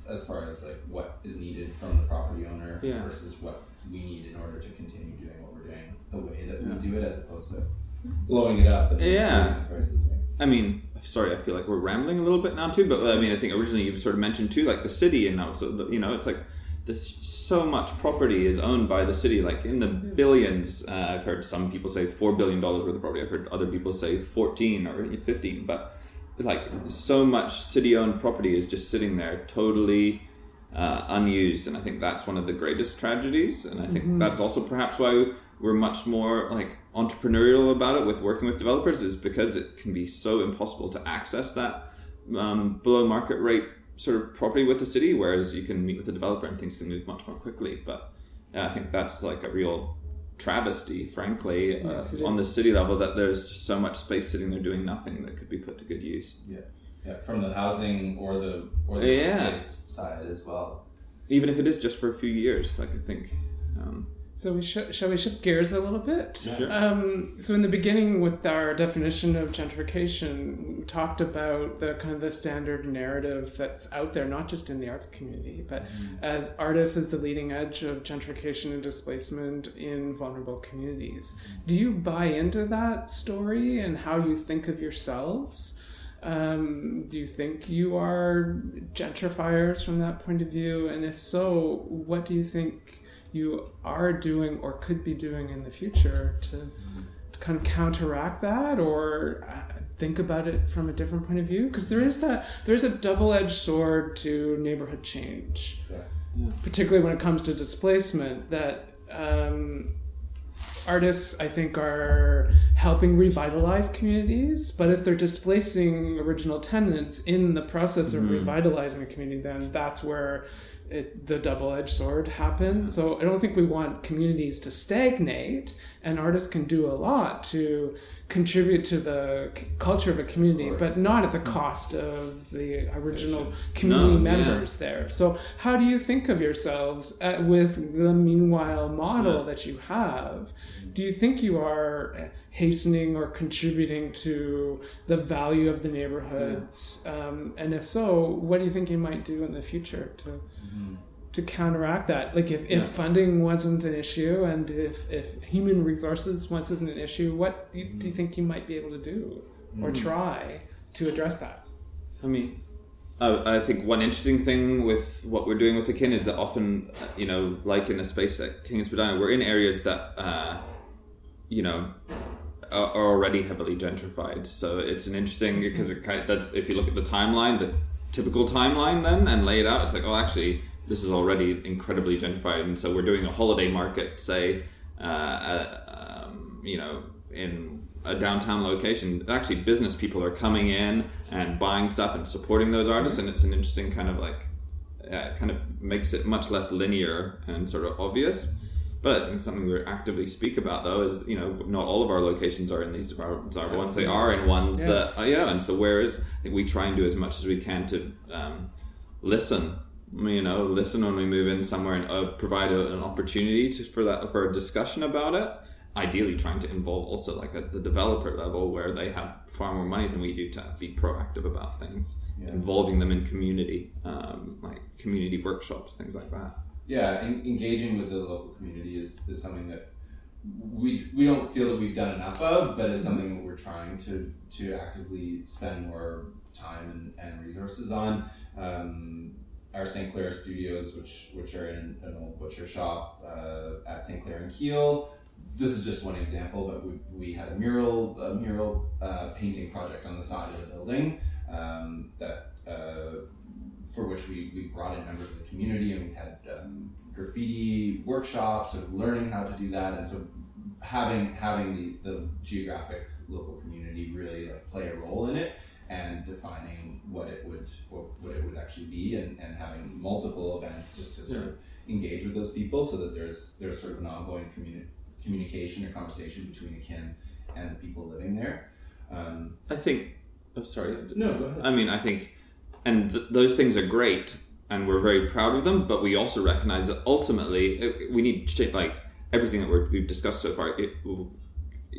[SPEAKER 2] as far as like what is needed from the property owner
[SPEAKER 3] Yeah.
[SPEAKER 2] versus what we need in order to continue doing what we're doing the way that
[SPEAKER 3] Yeah.
[SPEAKER 2] we do it as opposed to blowing it up and
[SPEAKER 3] Yeah.
[SPEAKER 2] prices. Right?
[SPEAKER 3] I mean, sorry, I feel like we're rambling a little bit now too. But I mean, I think originally you sort of mentioned too, like the city, and now so you know, it's like so much property is owned by the city, like in the billions. Uh, I've heard some people say four billion dollars worth of property. I've heard other people say fourteen or fifteen, but like so much city-owned property is just sitting there, totally uh, unused, and I think that's one of the greatest tragedies. And I think that's also perhaps why we're much more like entrepreneurial about it with working with developers, is because it can be so impossible to access that um, below market rate sort of property with the city, whereas you can meet with a developer and things can move much more quickly. But yeah, I think that's like a real travesty, frankly, uh,
[SPEAKER 1] Yes,
[SPEAKER 3] on the city level that there's just so much space sitting there doing nothing that could be put to good use.
[SPEAKER 2] Yeah, yeah, from the housing or the or the
[SPEAKER 3] Yeah.
[SPEAKER 2] space side as well.
[SPEAKER 3] Even if it is just for a few years, like I think. Um,
[SPEAKER 1] So we sh- shall we shift gears a little bit?
[SPEAKER 3] Sure.
[SPEAKER 1] Um, so in the beginning, with our definition of gentrification, we talked about the kind of the standard narrative that's out there, not just in the arts community, but as artists as the leading edge of gentrification and displacement in vulnerable communities. Do you buy into that story and how you think of yourselves? Um, do you think you are gentrifiers from that point of view? And if so, what do you think you are doing or could be doing in the future to, to kind of counteract that or uh, think about it from a different point of view? Because there is that there's a double-edged sword to neighborhood change,
[SPEAKER 2] Yeah.
[SPEAKER 1] particularly when it comes to displacement. That um, artists, I think, are helping revitalize communities, but if they're displacing original tenants in the process of revitalizing a community, then that's where it, the double-edged sword happens. So I don't think we want communities to stagnate, and artists can do a lot to contribute to the c- culture of a community, but not at the cost of the original community
[SPEAKER 3] No, yeah.
[SPEAKER 1] members there. So how do you think of yourselves uh with the meanwhile model
[SPEAKER 3] Yeah.
[SPEAKER 1] that you have? Do you think you are hastening or contributing to the value of the neighborhoods? Um, and if so, what do you think you might do in the future to to counteract that? Like if, if
[SPEAKER 3] Yeah.
[SPEAKER 1] funding wasn't an issue and if, if human resources wasn't an issue, what do you, do you think you might be able to do or try to address that?
[SPEAKER 3] I mean, I, I think one interesting thing with what we're doing with the kin is that often, you know, like in a space like King and Spadina, we're in areas that, uh, you know, are, already heavily gentrified. So it's an interesting because it kind of does. If you look at the timeline, the typical timeline, then and lay it out, it's like, oh, actually, this is already incredibly gentrified, and so we're doing a holiday market, say, uh, uh, um, you know, in a downtown location. Actually, business people are coming in and buying stuff and supporting those artists, and it's an interesting kind of like, uh, kind of makes it much less linear and sort of obvious. But something we actively speak about though is you know not all of our locations are in these departments. Are once they are in ones
[SPEAKER 1] Yes.
[SPEAKER 3] that uh, yeah, and so whereas I think we try and do as much as we can to um, listen. You know, listen when we move in somewhere and uh, provide a, an opportunity to, for that for a discussion about it. Ideally, trying to involve also like at the developer level where they have far more money than we do to be proactive about things,
[SPEAKER 2] Yeah.
[SPEAKER 3] involving them in community, um, like community workshops, things like that.
[SPEAKER 2] Yeah, en- engaging with the local community is, is something that we we don't feel that we've done enough of, but it's something that we're trying to to actively spend more time and, and resources on. Um, our St. Clair studios, which which are in an old butcher shop uh, at St. Clair and Keele. This is just one example, but we, we had a mural a mural uh, painting project on the side of the building um, that uh, for which we, we brought in members of the community and we had um, graffiti workshops of learning how to do that and so having having the, the geographic local community really like play a role in it and defining what it would what, what it would actually be and, and having multiple events just to sort
[SPEAKER 3] Yeah.
[SPEAKER 2] of engage with those people so that there's there's sort of an ongoing communi- communication or conversation between akin and the people living there um,
[SPEAKER 3] I think. Oh, sorry.
[SPEAKER 2] No, go ahead.
[SPEAKER 3] I mean, I think, and th- those things are great, and we're very proud of them. But we also recognize that ultimately, it, we need to take like everything that we're, we've discussed so far. It,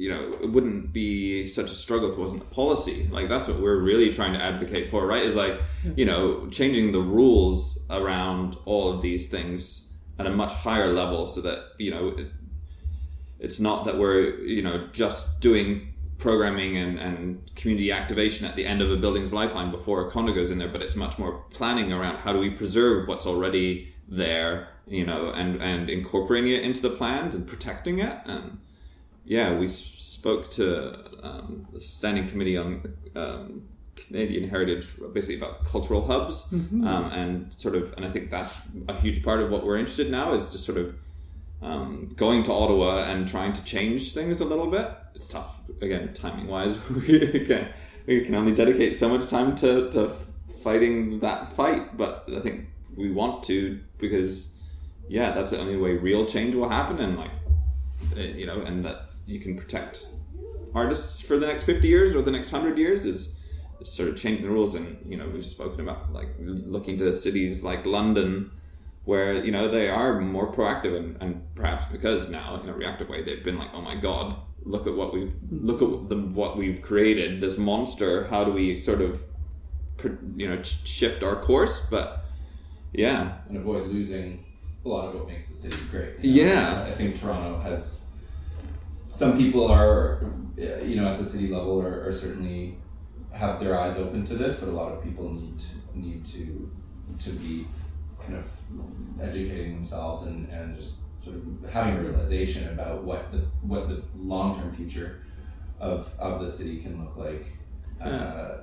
[SPEAKER 3] you know, it wouldn't be such a struggle if it wasn't a policy. Like that's what we're really trying to advocate for, right? Is like, you know, changing the rules around all of these things at a much higher level, so that you know. It, it's not that we're you know just doing programming and, and community activation at the end of a building's lifeline before a condo goes in there but it's much more planning around how do we preserve what's already there you know and and incorporating it into the plans and protecting it and yeah we spoke to um, the standing committee on um, Canadian heritage basically about cultural hubs um, and sort of and I think that's a huge part of what we're interested in now is just sort of um, going to Ottawa and trying to change things a little bit. It's tough, again, timing wise. we, can, we can only dedicate so much time to, to fighting that fight, but I think we want to because, yeah, that's the only way real change will happen, and like, uh, you know, and that you can protect artists for the next 50 years or the next 100 years is sort of changing the rules and you know we've spoken about like looking to cities like london where you know they are more proactive and, and perhaps because now in a reactive way they've been like oh my god look at what we've look at the, what we've created this monster how do we sort of you know shift our course but yeah
[SPEAKER 2] and avoid losing a lot of what makes the city great. you know?
[SPEAKER 3] Yeah.
[SPEAKER 2] I think Toronto has some people are, uh, you know, at the city level are, are certainly have their eyes open to this, but a lot of people need need to to be kind of educating themselves and, and just sort of having a realization about what the what the long term future of of the city can look like. Uh,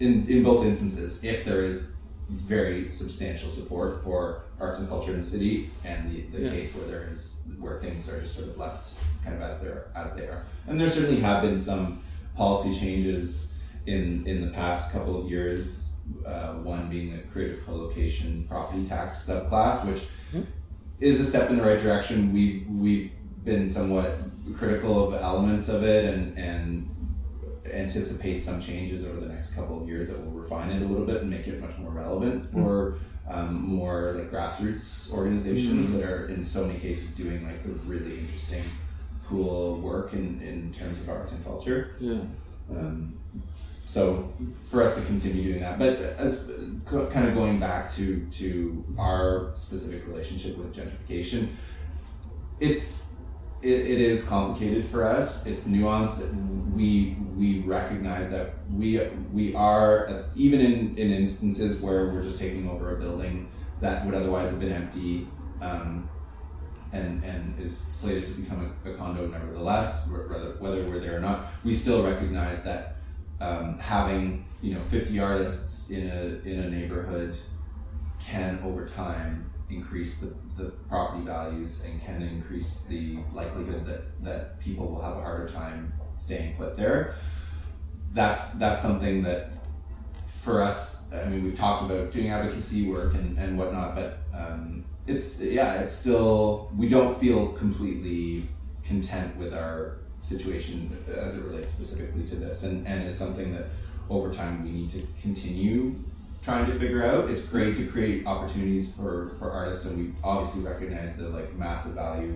[SPEAKER 2] in, in both instances, if there is very substantial support for arts and culture in the city, and the, the
[SPEAKER 3] Yeah.
[SPEAKER 2] case where there is where things are just sort of left kind of as they're as they are, and there certainly have been some policy changes in in the past couple of years. Uh, one being the creative co-location property tax subclass, which is a step in the right direction. We we've been somewhat critical of elements of it, and and anticipate some changes over the next couple of years that will refine it a little bit and make it much more relevant for um, more like grassroots organizations that are in so many cases doing like the really interesting cool work in, in terms of arts and culture.
[SPEAKER 3] Yeah.
[SPEAKER 2] Um, so for us to continue doing that, but as kind of going back to to our specific relationship with gentrification, it's it, it is complicated for us. It's nuanced. We we recognize that we we are uh, even in, in instances where we're just taking over a building that would otherwise have been empty. Um, and, and is slated to become a, a condo nevertheless, whether, whether we're there or not, we still recognize that um, having you know 50 artists in a, in a neighborhood can over time increase the, the property values and can increase the likelihood that, that people will have a harder time staying put there. That's that's something that for us, I mean, we've talked about doing advocacy work and, and whatnot, but um, it's yeah, it's still we don't feel completely content with our situation as it relates specifically to this, and and is something that over time we need to continue trying to figure out. It's great to create opportunities for for artists, and we obviously recognize the like massive value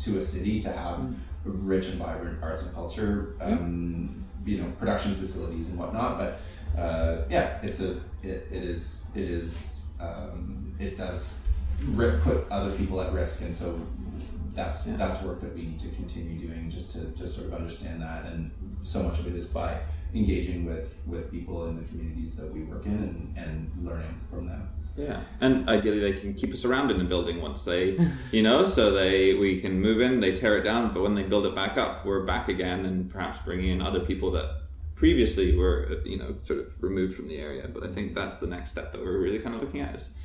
[SPEAKER 2] to a city to have rich and vibrant arts and culture, um, you know, production facilities and whatnot, but uh, yeah, it's a it, it is it is um, it does ri- put other people at risk, and so that's
[SPEAKER 3] Yeah.
[SPEAKER 2] that's work that we need to continue doing just to, to sort of understand that and so much of it is by engaging with with people in the communities that we work in and, and learning from them
[SPEAKER 3] Yeah, and ideally they can keep us around in the building once they, you know, so they we can move in, they tear it down, but when they build it back up, we're back again, and perhaps bringing in other people that previously were, you know, sort of removed from the area. But I think that's the next step that we're really kind of looking at is,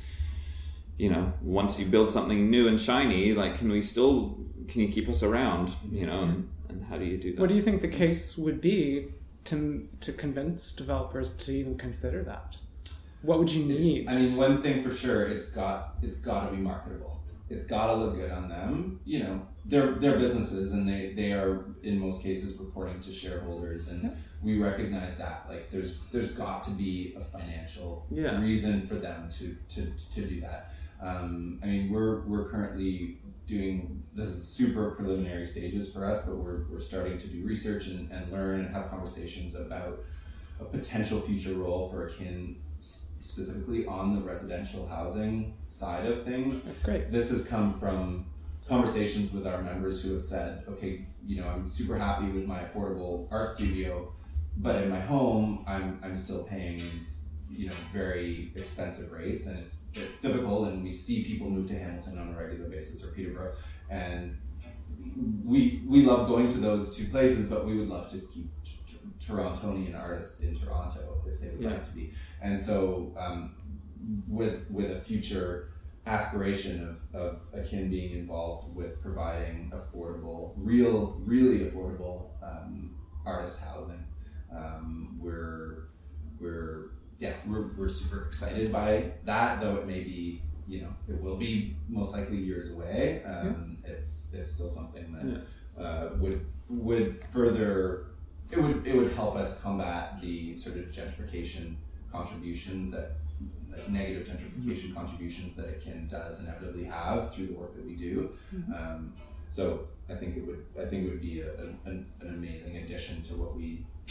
[SPEAKER 3] you know, once you build something new and shiny, like can we still can you keep us around, you know, and, and how do you do that?
[SPEAKER 1] What do you think the case would be to to convince developers to even consider that? What would you need?
[SPEAKER 2] I mean, one thing for sure, it's got it's got to be marketable. It's got to look good on them. You know, they're they're businesses, and they they are in most cases reporting to shareholders, and we recognize that. Like, there's there's got to be a financial
[SPEAKER 3] Yeah.
[SPEAKER 2] reason for them to to to do that. Um, I mean, we're we're currently doing this is super preliminary stages for us, but we're we're starting to do research and, and learn and have conversations about a potential future role for akin specifically on the residential housing side of things.
[SPEAKER 1] That's great.
[SPEAKER 2] This has come from conversations with our members who have said, okay, you know, I'm super happy with my affordable art studio, but in my home, I'm, I'm still paying these, you know, very expensive rates, and it's it's difficult. And we see people move to Hamilton on a regular basis or Peterborough, and we we love going to those two places, but we would love to keep t- t- Torontonian artists in Toronto if they would
[SPEAKER 3] Yeah.
[SPEAKER 2] like to be. And so, um, with with a future aspiration of, of akin being involved with providing affordable, real, really affordable um, artist housing, um, we're we're yeah we're, we're super excited by that. Though it may be you know it will be most likely years away. Um, It's it's still something that uh, would would further it would it would help us combat the sort of gentrification contributions that like negative gentrification contributions that akin does inevitably have through the work that we do. Um, so I think it would I think it would be a, a, an, an amazing addition to what we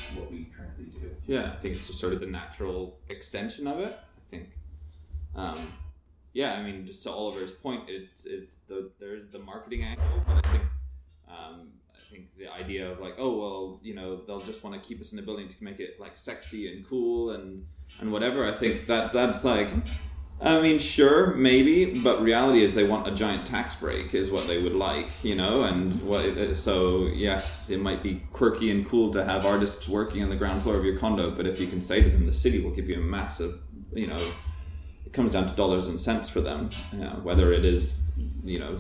[SPEAKER 2] what we currently do.
[SPEAKER 3] Yeah, I think it's just sort of the natural extension of it. I think, um, yeah, I mean, just to Oliver's point, it's it's the there's the marketing angle, but I think, um, I think the idea of like, oh well, you know, they'll just want to keep us in the building to make it like sexy and cool and and whatever. I think that that's like. I mean, sure, maybe, but reality is they want a giant tax break, is what they would like, you know. And what, so, yes, it might be quirky and cool to have artists working on the ground floor of your condo, but if you can say to them, the city will give you a massive, you know, it comes down to dollars and cents for them, you know, whether it is, you know,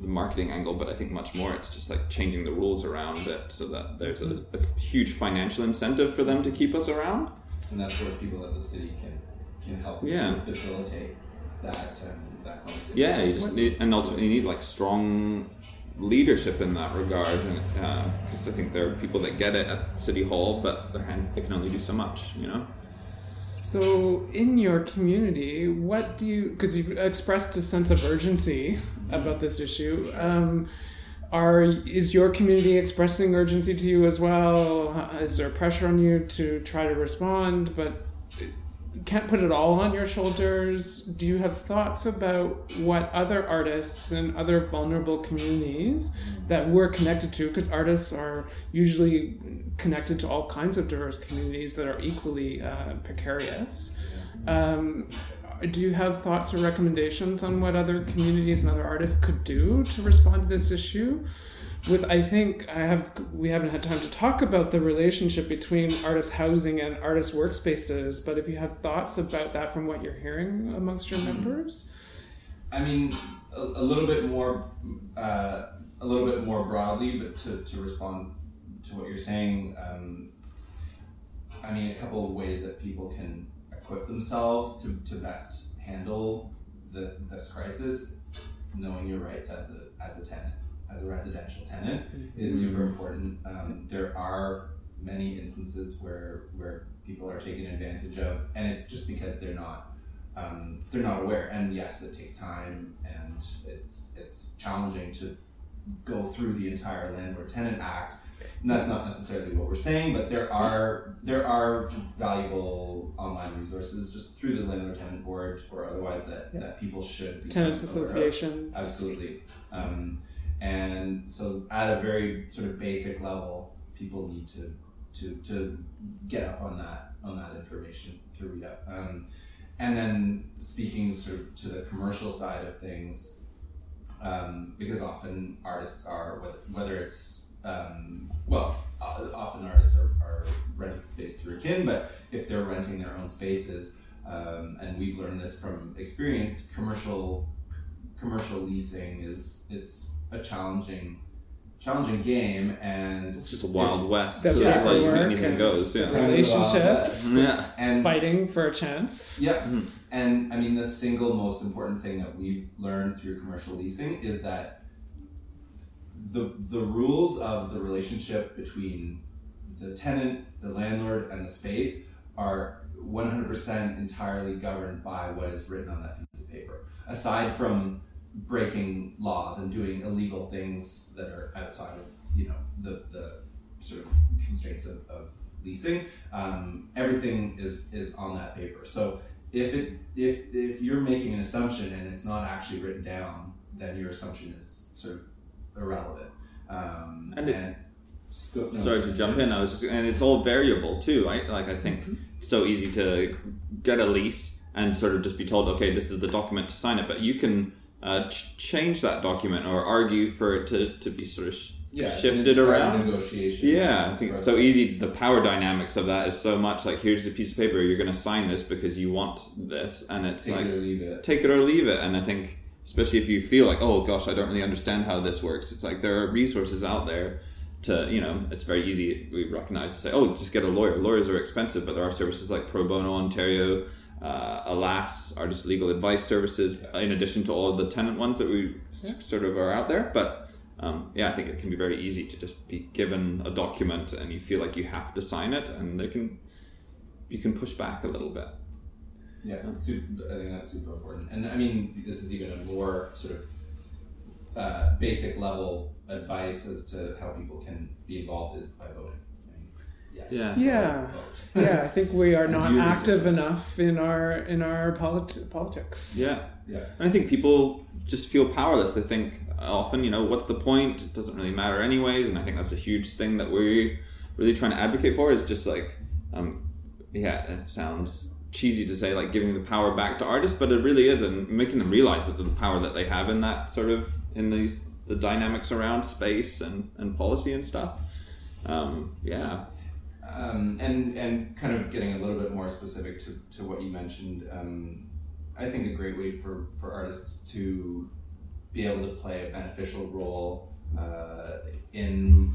[SPEAKER 3] the marketing angle, but I think much more it's just like changing the rules around it so that there's a, a huge financial incentive for them to keep us around.
[SPEAKER 2] And that's where people at the city can can help
[SPEAKER 3] Yeah.
[SPEAKER 2] sort of facilitate that um, that conversation.
[SPEAKER 3] Yeah, you just need, and ultimately you need like strong leadership in that regard, because I think there are people that get it at City Hall, but their hand, they can only do so much, you know.
[SPEAKER 1] So, in your community, what do you? Because you've expressed a sense of urgency about this issue. Um, are is your community expressing urgency to you as well? Uh, Is there pressure on you to try to respond, but you can't put it all on your shoulders? Do you have thoughts about what other artists and other vulnerable communities that we're connected to? Because artists are usually connected to all kinds of diverse communities that are equally uh, precarious. Um, do you have thoughts or recommendations on what other communities and other artists could do to respond to this issue? With I think I have we haven't had time to talk about the relationship between artist housing and artist workspaces, but if you have thoughts about that from what you're hearing amongst your members,
[SPEAKER 2] I mean, a, a little bit more, uh, a little bit more broadly, but to, to respond to what you're saying, um, I mean, a couple of ways that people can equip themselves to, to best handle the, this crisis, knowing your rights as a, as a tenant, as a residential tenant, is super important. Um, there are many instances where, where people are taken advantage of, and it's just because they're not um, they're not aware. And yes, it takes time, and it's it's challenging to go through the entire Landlord Tenant Act. And that's not necessarily what we're saying, but there are there are valuable online resources just through the Landlord Tenant Board or otherwise that,
[SPEAKER 1] Yeah.
[SPEAKER 2] that people should be
[SPEAKER 1] tenants associations,
[SPEAKER 2] Absolutely. Um, and so at a very sort of basic level, people need to to to get up on that on that information to read up. Um, and then speaking sort of to the commercial side of things, um, because often artists are whether, whether it's um, well, often artists are, are renting space through Akin, but if they're renting their own spaces, um, and we've learned this from experience, commercial commercial leasing is it's a challenging challenging game and
[SPEAKER 3] It's just a wild west.
[SPEAKER 1] the
[SPEAKER 3] So that, like
[SPEAKER 1] paperwork
[SPEAKER 3] anything
[SPEAKER 1] and
[SPEAKER 3] goes. Yeah.
[SPEAKER 1] relationships,
[SPEAKER 3] Yeah.
[SPEAKER 2] and
[SPEAKER 1] fighting for a chance.
[SPEAKER 2] Yeah, hmm. and I mean the single most important thing that we've learned through commercial leasing is that the the rules of the relationship between the tenant, the landlord, and the space are one hundred percent entirely governed by what is written on that piece of paper. Aside from breaking laws and doing illegal things that are outside of you know the the sort of constraints of, of leasing, um, everything is is on that paper. So if it if if you're making an assumption and it's not actually written down, then your assumption is sort of irrelevant. Um,
[SPEAKER 3] And it's-
[SPEAKER 2] Go- no.
[SPEAKER 3] Sorry to jump in. I was just, and it's all variable too, right? Like I think it's so easy to get a lease and sort of just be told, okay, this is the document to sign it, but you can uh, ch- change that document or argue for it to, to be sort of sh-
[SPEAKER 2] yeah,
[SPEAKER 3] shifted around.
[SPEAKER 2] Negotiation.
[SPEAKER 3] Yeah, I think it's so easy. The power dynamics of that is so much like here's a piece of paper, you're going to sign this because you want this, and it's
[SPEAKER 2] Take
[SPEAKER 3] like
[SPEAKER 2] it or leave it.
[SPEAKER 3] take it or leave it. And I think, especially if you feel like, oh gosh, I don't really understand how this works, it's like there are resources out there to, you know, it's very easy, if we recognize, to say, oh, just get a lawyer. Lawyers are expensive, but there are services like Pro Bono Ontario, uh, Alas, just Legal Advice Services, in addition to all of the tenant ones that we s- sort of are out there. But um, yeah, I think it can be very easy to just be given a document and you feel like you have to sign it, and they can you can push back a little bit.
[SPEAKER 2] Yeah, super, I think that's super important. And I mean, this is even a more sort of uh, basic level advice as to how people can be involved is by voting. I mean, yes.
[SPEAKER 3] Yeah.
[SPEAKER 1] Yeah. Yeah, I think we are not active
[SPEAKER 2] research.
[SPEAKER 1] enough in our in our polit- politics.
[SPEAKER 3] Yeah.
[SPEAKER 2] Yeah.
[SPEAKER 3] And I think people just feel powerless. They think often, you know, what's the point? It doesn't really matter anyways. And I think that's a huge thing that we're really trying to advocate for is just like, um, yeah, it sounds cheesy to say like giving the power back to artists, but it really is, and making them realize that the power that they have in that sort of in these the dynamics around space and, and policy and stuff. Um, yeah,
[SPEAKER 2] Um, and and kind of getting a little bit more specific to, to what you mentioned, um, I think a great way for, for artists to be able to play a beneficial role uh, in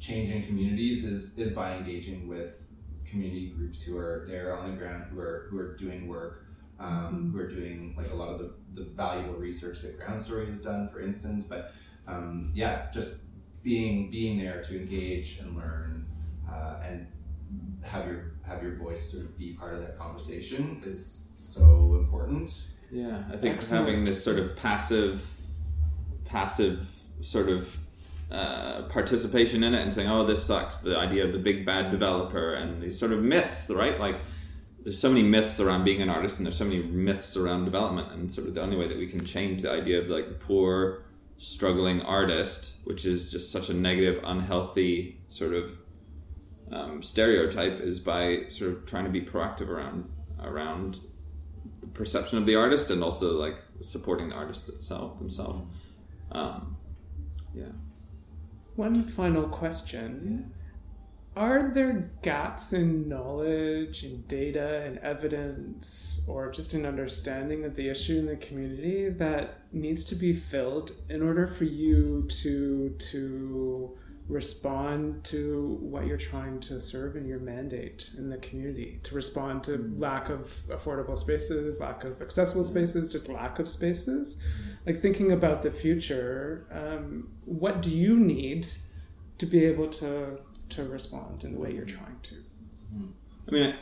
[SPEAKER 2] changing communities is, is by engaging with community groups who are there on the ground, who are who are doing work, um, who are doing like a lot of the, the valuable research that Ground Story has done, for instance. But um, yeah, just being being there to engage and learn uh, and have your have your voice sort of be part of that conversation is so important.
[SPEAKER 3] yeah. I think
[SPEAKER 1] Excellent.
[SPEAKER 3] having this sort of passive, passive sort of uh, participation in it and saying, "Oh, this sucks." The idea of the big bad developer and these sort of myths, right? Like, there's so many myths around being an artist, and there's so many myths around development, and sort of the only way that we can change the idea of like the poor, struggling artist, which is just such a negative, unhealthy sort of um, stereotype, is by sort of trying to be proactive around around the perception of the artist and also like supporting the artist itself themselves. Um, yeah.
[SPEAKER 1] One final question. Are there gaps in knowledge and data and evidence or just an understanding of the issue in the community that needs to be filled in order for you to to respond to what you're trying to serve in your mandate in the community to respond to lack of affordable spaces lack of accessible spaces just lack of spaces. Like thinking about the future um, what do you need to be able to to respond in the way you're trying to?
[SPEAKER 3] I mean,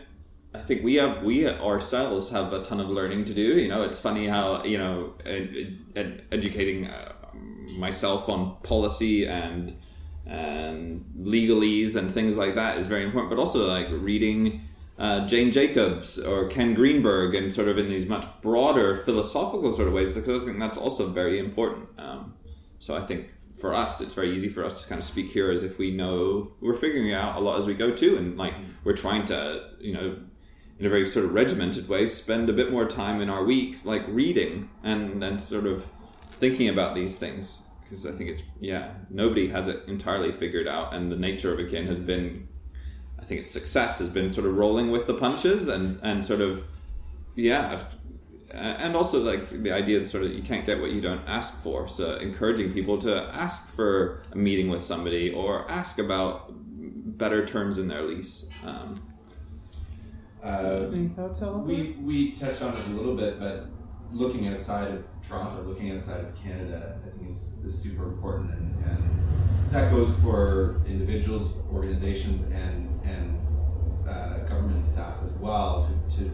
[SPEAKER 3] I think we have we ourselves have a ton of learning to do. You know, it's funny how you know ed- ed- educating uh, myself on policy and and legalese and things like that is very important. But also like reading uh, Jane Jacobs or Ken Greenberg and sort of in these much broader philosophical sort of ways because I think that's also very important. Um, so I think for us, it's very easy for us to kind of speak here as if we know we're figuring out a lot as we go too, and like we're trying to, you know, in a very sort of regimented way, spend a bit more time in our week like reading and and sort of thinking about these things because I think it's yeah nobody has it entirely figured out, and the nature of Akin has been, I think its success has been sort of rolling with the punches and and sort of yeah and also like the idea that sort of you can't get what you don't ask for so encouraging people to ask for a meeting with somebody or ask about better terms in their lease um,
[SPEAKER 2] Uh,
[SPEAKER 1] Any thoughts, Oliver?
[SPEAKER 2] we we touched on it a little bit, but looking outside of Toronto, looking outside of Canada, I think is, is super important, and, and that goes for individuals, organizations, and and uh, government staff as well. To, to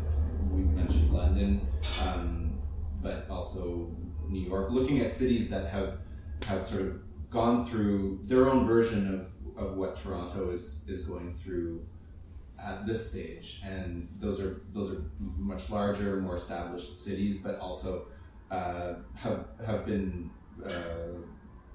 [SPEAKER 2] we mentioned London, um, but also New York. Looking at cities that have have sort of gone through their own version of, of what Toronto is is going through at this stage, and those are those are much larger, more established cities, but also uh, have have been uh,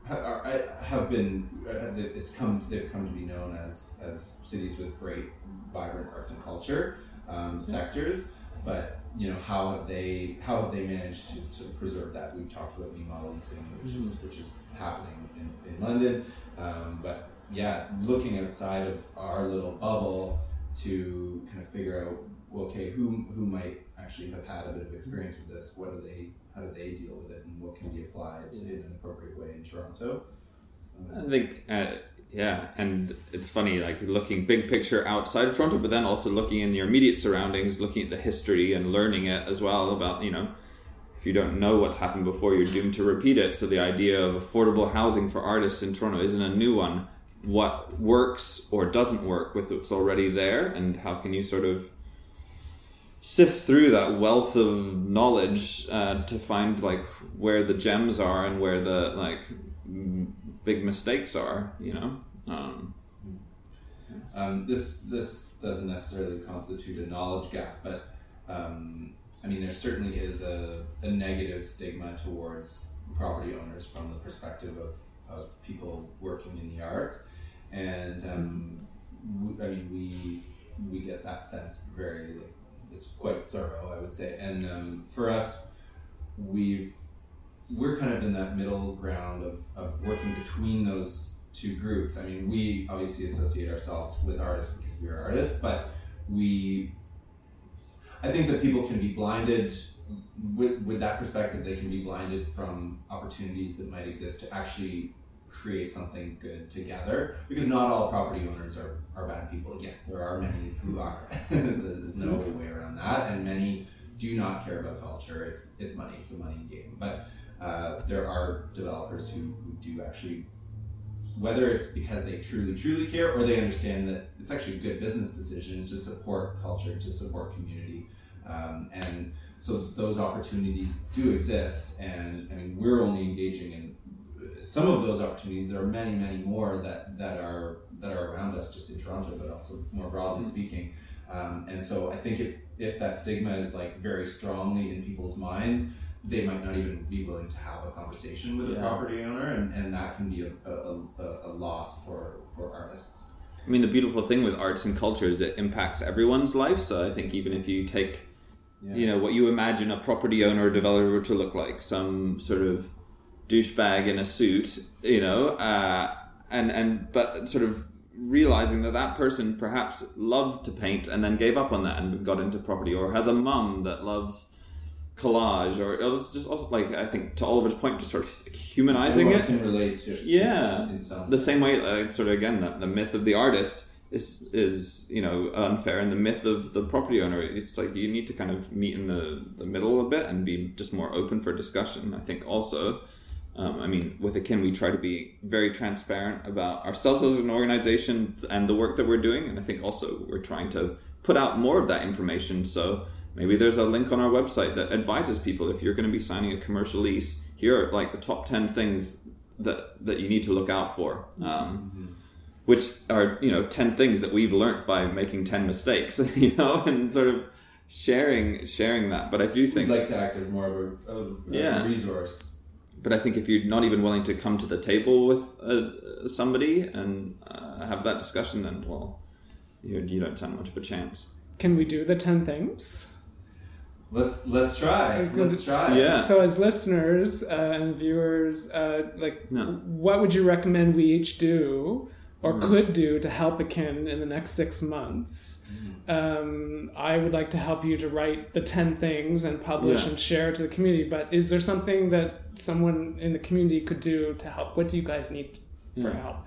[SPEAKER 2] have, have been uh, it's come they've come to be known as as cities with great vibrant arts and culture um, sectors. But you know how have they how have they managed to sort of preserve that? We've talked about Nima leasing, which is which is happening in, in London, um, but yeah, looking outside of our little bubble to kind of figure out well, okay who who might actually have had a bit of experience with this what do they how do they deal with it and what can be applied in an appropriate way in toronto
[SPEAKER 3] I think, uh, yeah, and it's funny, like looking big picture outside of Toronto, but then also looking in your immediate surroundings, looking at the history and learning it as well about, you know, if you don't know what's happened before, you're doomed to repeat it. So the idea of affordable housing for artists in Toronto isn't a new one. What works or doesn't work with what's already there, and how can you sort of sift through that wealth of knowledge uh, to find like where the gems are and where the like m- big mistakes are, you know? Um,
[SPEAKER 2] um, this this doesn't necessarily constitute a knowledge gap but um, i mean there certainly is a, a negative stigma towards property owners from the perspective of, of people working in the arts and um, we, i mean we we get that sense very like, it's quite thorough i would say and um, for us we've we're kind of in that middle ground of, of working between those two groups. I mean, we obviously associate ourselves with artists because we are artists, but we, I think that people can be blinded with, with that perspective, they can be blinded from opportunities that might exist to actually create something good together because not all property owners are, are bad people. Yes, there are many who are. There's no way around that, and many do not care about culture. It's, it's money, it's a money game. But uh, there are developers who, who do actually, whether it's because they truly, truly care or they understand that it's actually a good business decision to support culture, to support community. Um, and so those opportunities do exist. And I mean, we're only engaging in some of those opportunities. There are many, many more that, that are that are around us just in Toronto, but also more broadly speaking. Um, and so I think if, if that stigma is like very strongly in people's minds, they might not even be willing to have a conversation with a property owner, and, and that can be a, a, a, a loss for, for artists.
[SPEAKER 3] I mean, the beautiful thing with arts and culture is it impacts everyone's life. So I think even if you take, you know, what you imagine a property owner or developer to look like, some sort of douchebag in a suit, you know, uh, and and but sort of realizing that that person perhaps loved to paint and then gave up on that and got into property, or has a mum that loves collage, or it's just also like I think to Oliver's point, just sort of humanizing
[SPEAKER 2] Everyone
[SPEAKER 3] it.
[SPEAKER 2] can relate to, to
[SPEAKER 3] Yeah.
[SPEAKER 2] some
[SPEAKER 3] the same way uh, it's sort of again the, the myth of the artist is is you know unfair and the myth of the property owner it's like you need to kind of meet in the, the middle a bit and be just more open for discussion i think also um, i mean with akin we try to be very transparent about ourselves as an organization and the work that we're doing and i think also we're trying to put out more of that information so maybe there's a link on our website that advises people if you're going to be signing a commercial lease here are like the top 10 things that that you need to look out for um, which are you know 10 things that we've learned by making 10 mistakes you know and sort of sharing sharing that but i do
[SPEAKER 2] We'd
[SPEAKER 3] think
[SPEAKER 2] like to act as more of a, of,
[SPEAKER 3] Yeah.
[SPEAKER 2] a resource.
[SPEAKER 3] But I think if you're not even willing to come to the table with uh, somebody and uh, have that discussion, then well, you, you don't stand much of a chance.
[SPEAKER 1] Can we do the 10 things?
[SPEAKER 2] Let's let's try. Let's try.
[SPEAKER 3] Yeah.
[SPEAKER 1] So, as listeners uh, and viewers, uh, like,
[SPEAKER 3] No.
[SPEAKER 1] what would you recommend we each do or
[SPEAKER 3] Mm.
[SPEAKER 1] could do to help akin in the next six months?
[SPEAKER 3] Mm.
[SPEAKER 1] Um, I would like to help you to write the 10 things and publish
[SPEAKER 3] Yeah.
[SPEAKER 1] and share to the community, but is there something that someone in the community could do to help? What do you guys need for
[SPEAKER 3] Yeah.
[SPEAKER 1] help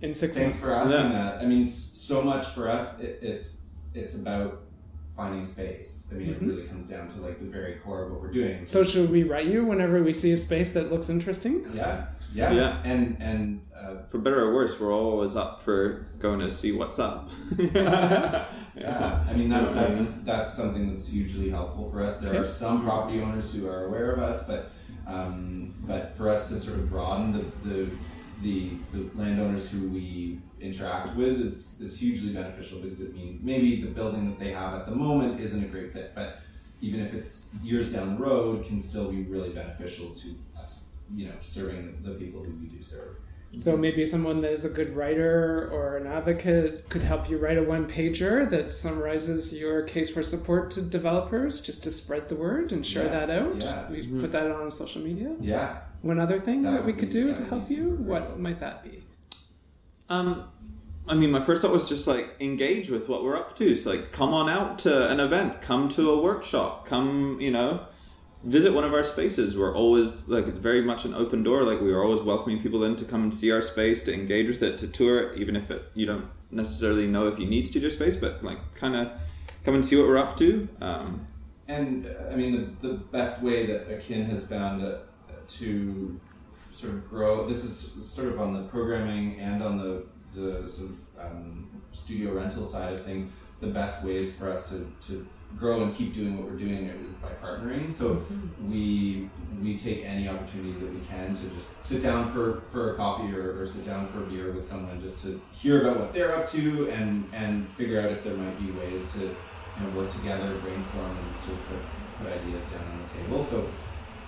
[SPEAKER 1] in six
[SPEAKER 2] Thanks
[SPEAKER 1] months?
[SPEAKER 2] for asking
[SPEAKER 3] Yeah.
[SPEAKER 2] that. I mean, so much for us, it, it's it's about finding space. I mean,
[SPEAKER 1] Mhm.
[SPEAKER 2] it really comes down to like the very core of what we're doing.
[SPEAKER 1] So, should we write you whenever we see a space that looks interesting?
[SPEAKER 2] yeah, yeah,
[SPEAKER 3] Yeah.
[SPEAKER 2] and and uh,
[SPEAKER 3] For better or worse, we're always up for going to see what's up.
[SPEAKER 2] yeah. I mean, that, that's that's something that's hugely helpful for us. There
[SPEAKER 1] Okay.
[SPEAKER 2] are some property owners who are aware of us, but um, but for us to sort of broaden the the, the, the landowners who we interact with is, is hugely beneficial because it means maybe the building that they have at the moment isn't a great fit, but even if it's years down the road, can still be really beneficial to us, you know, serving the people who we do serve.
[SPEAKER 1] So maybe someone that is a good writer or an advocate could help you write a one pager that summarizes your case for support to developers just to spread the word and share
[SPEAKER 2] Yeah,
[SPEAKER 1] that out.
[SPEAKER 2] yeah.
[SPEAKER 1] We put that on social media.
[SPEAKER 2] Yeah.
[SPEAKER 1] One other thing
[SPEAKER 2] That
[SPEAKER 1] that, we could
[SPEAKER 2] be-
[SPEAKER 1] do to help you,
[SPEAKER 2] super
[SPEAKER 1] what might that be?
[SPEAKER 3] Um, I mean, my first thought was just like engage with what we're up to. So like, come on out to an event, come to a workshop, come, you know, visit one of our spaces. We're always like it's very much an open door. Like we are always welcoming people in to come and see our space, to engage with it, to tour it, even if it you don't necessarily know if you need studio space, but like kind of come and see what we're up to. Um,
[SPEAKER 2] And I mean, the, the best way that Akin has found to sort of grow this is sort of on the programming and on the, the sort of um, studio rental side of things. The best ways for us to, to grow and keep doing what we're doing by partnering. So mm-hmm. we we take any opportunity that we can to just sit down for, for a coffee or, or sit down for a beer with someone just to hear about what they're up to and, and figure out if there might be ways to you know, work together, brainstorm, and sort of put, put ideas down on the table. So,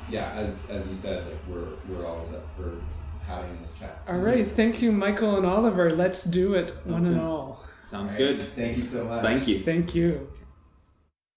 [SPEAKER 2] yeah, as as you said, like we're we're always up for having those chats.
[SPEAKER 1] All right, thank you, Michael and Oliver. Let's do it, one and
[SPEAKER 3] Okay.
[SPEAKER 1] all.
[SPEAKER 3] sounds
[SPEAKER 2] All right,
[SPEAKER 3] good.
[SPEAKER 2] Thank you so much.
[SPEAKER 3] Thank you.
[SPEAKER 1] Thank you.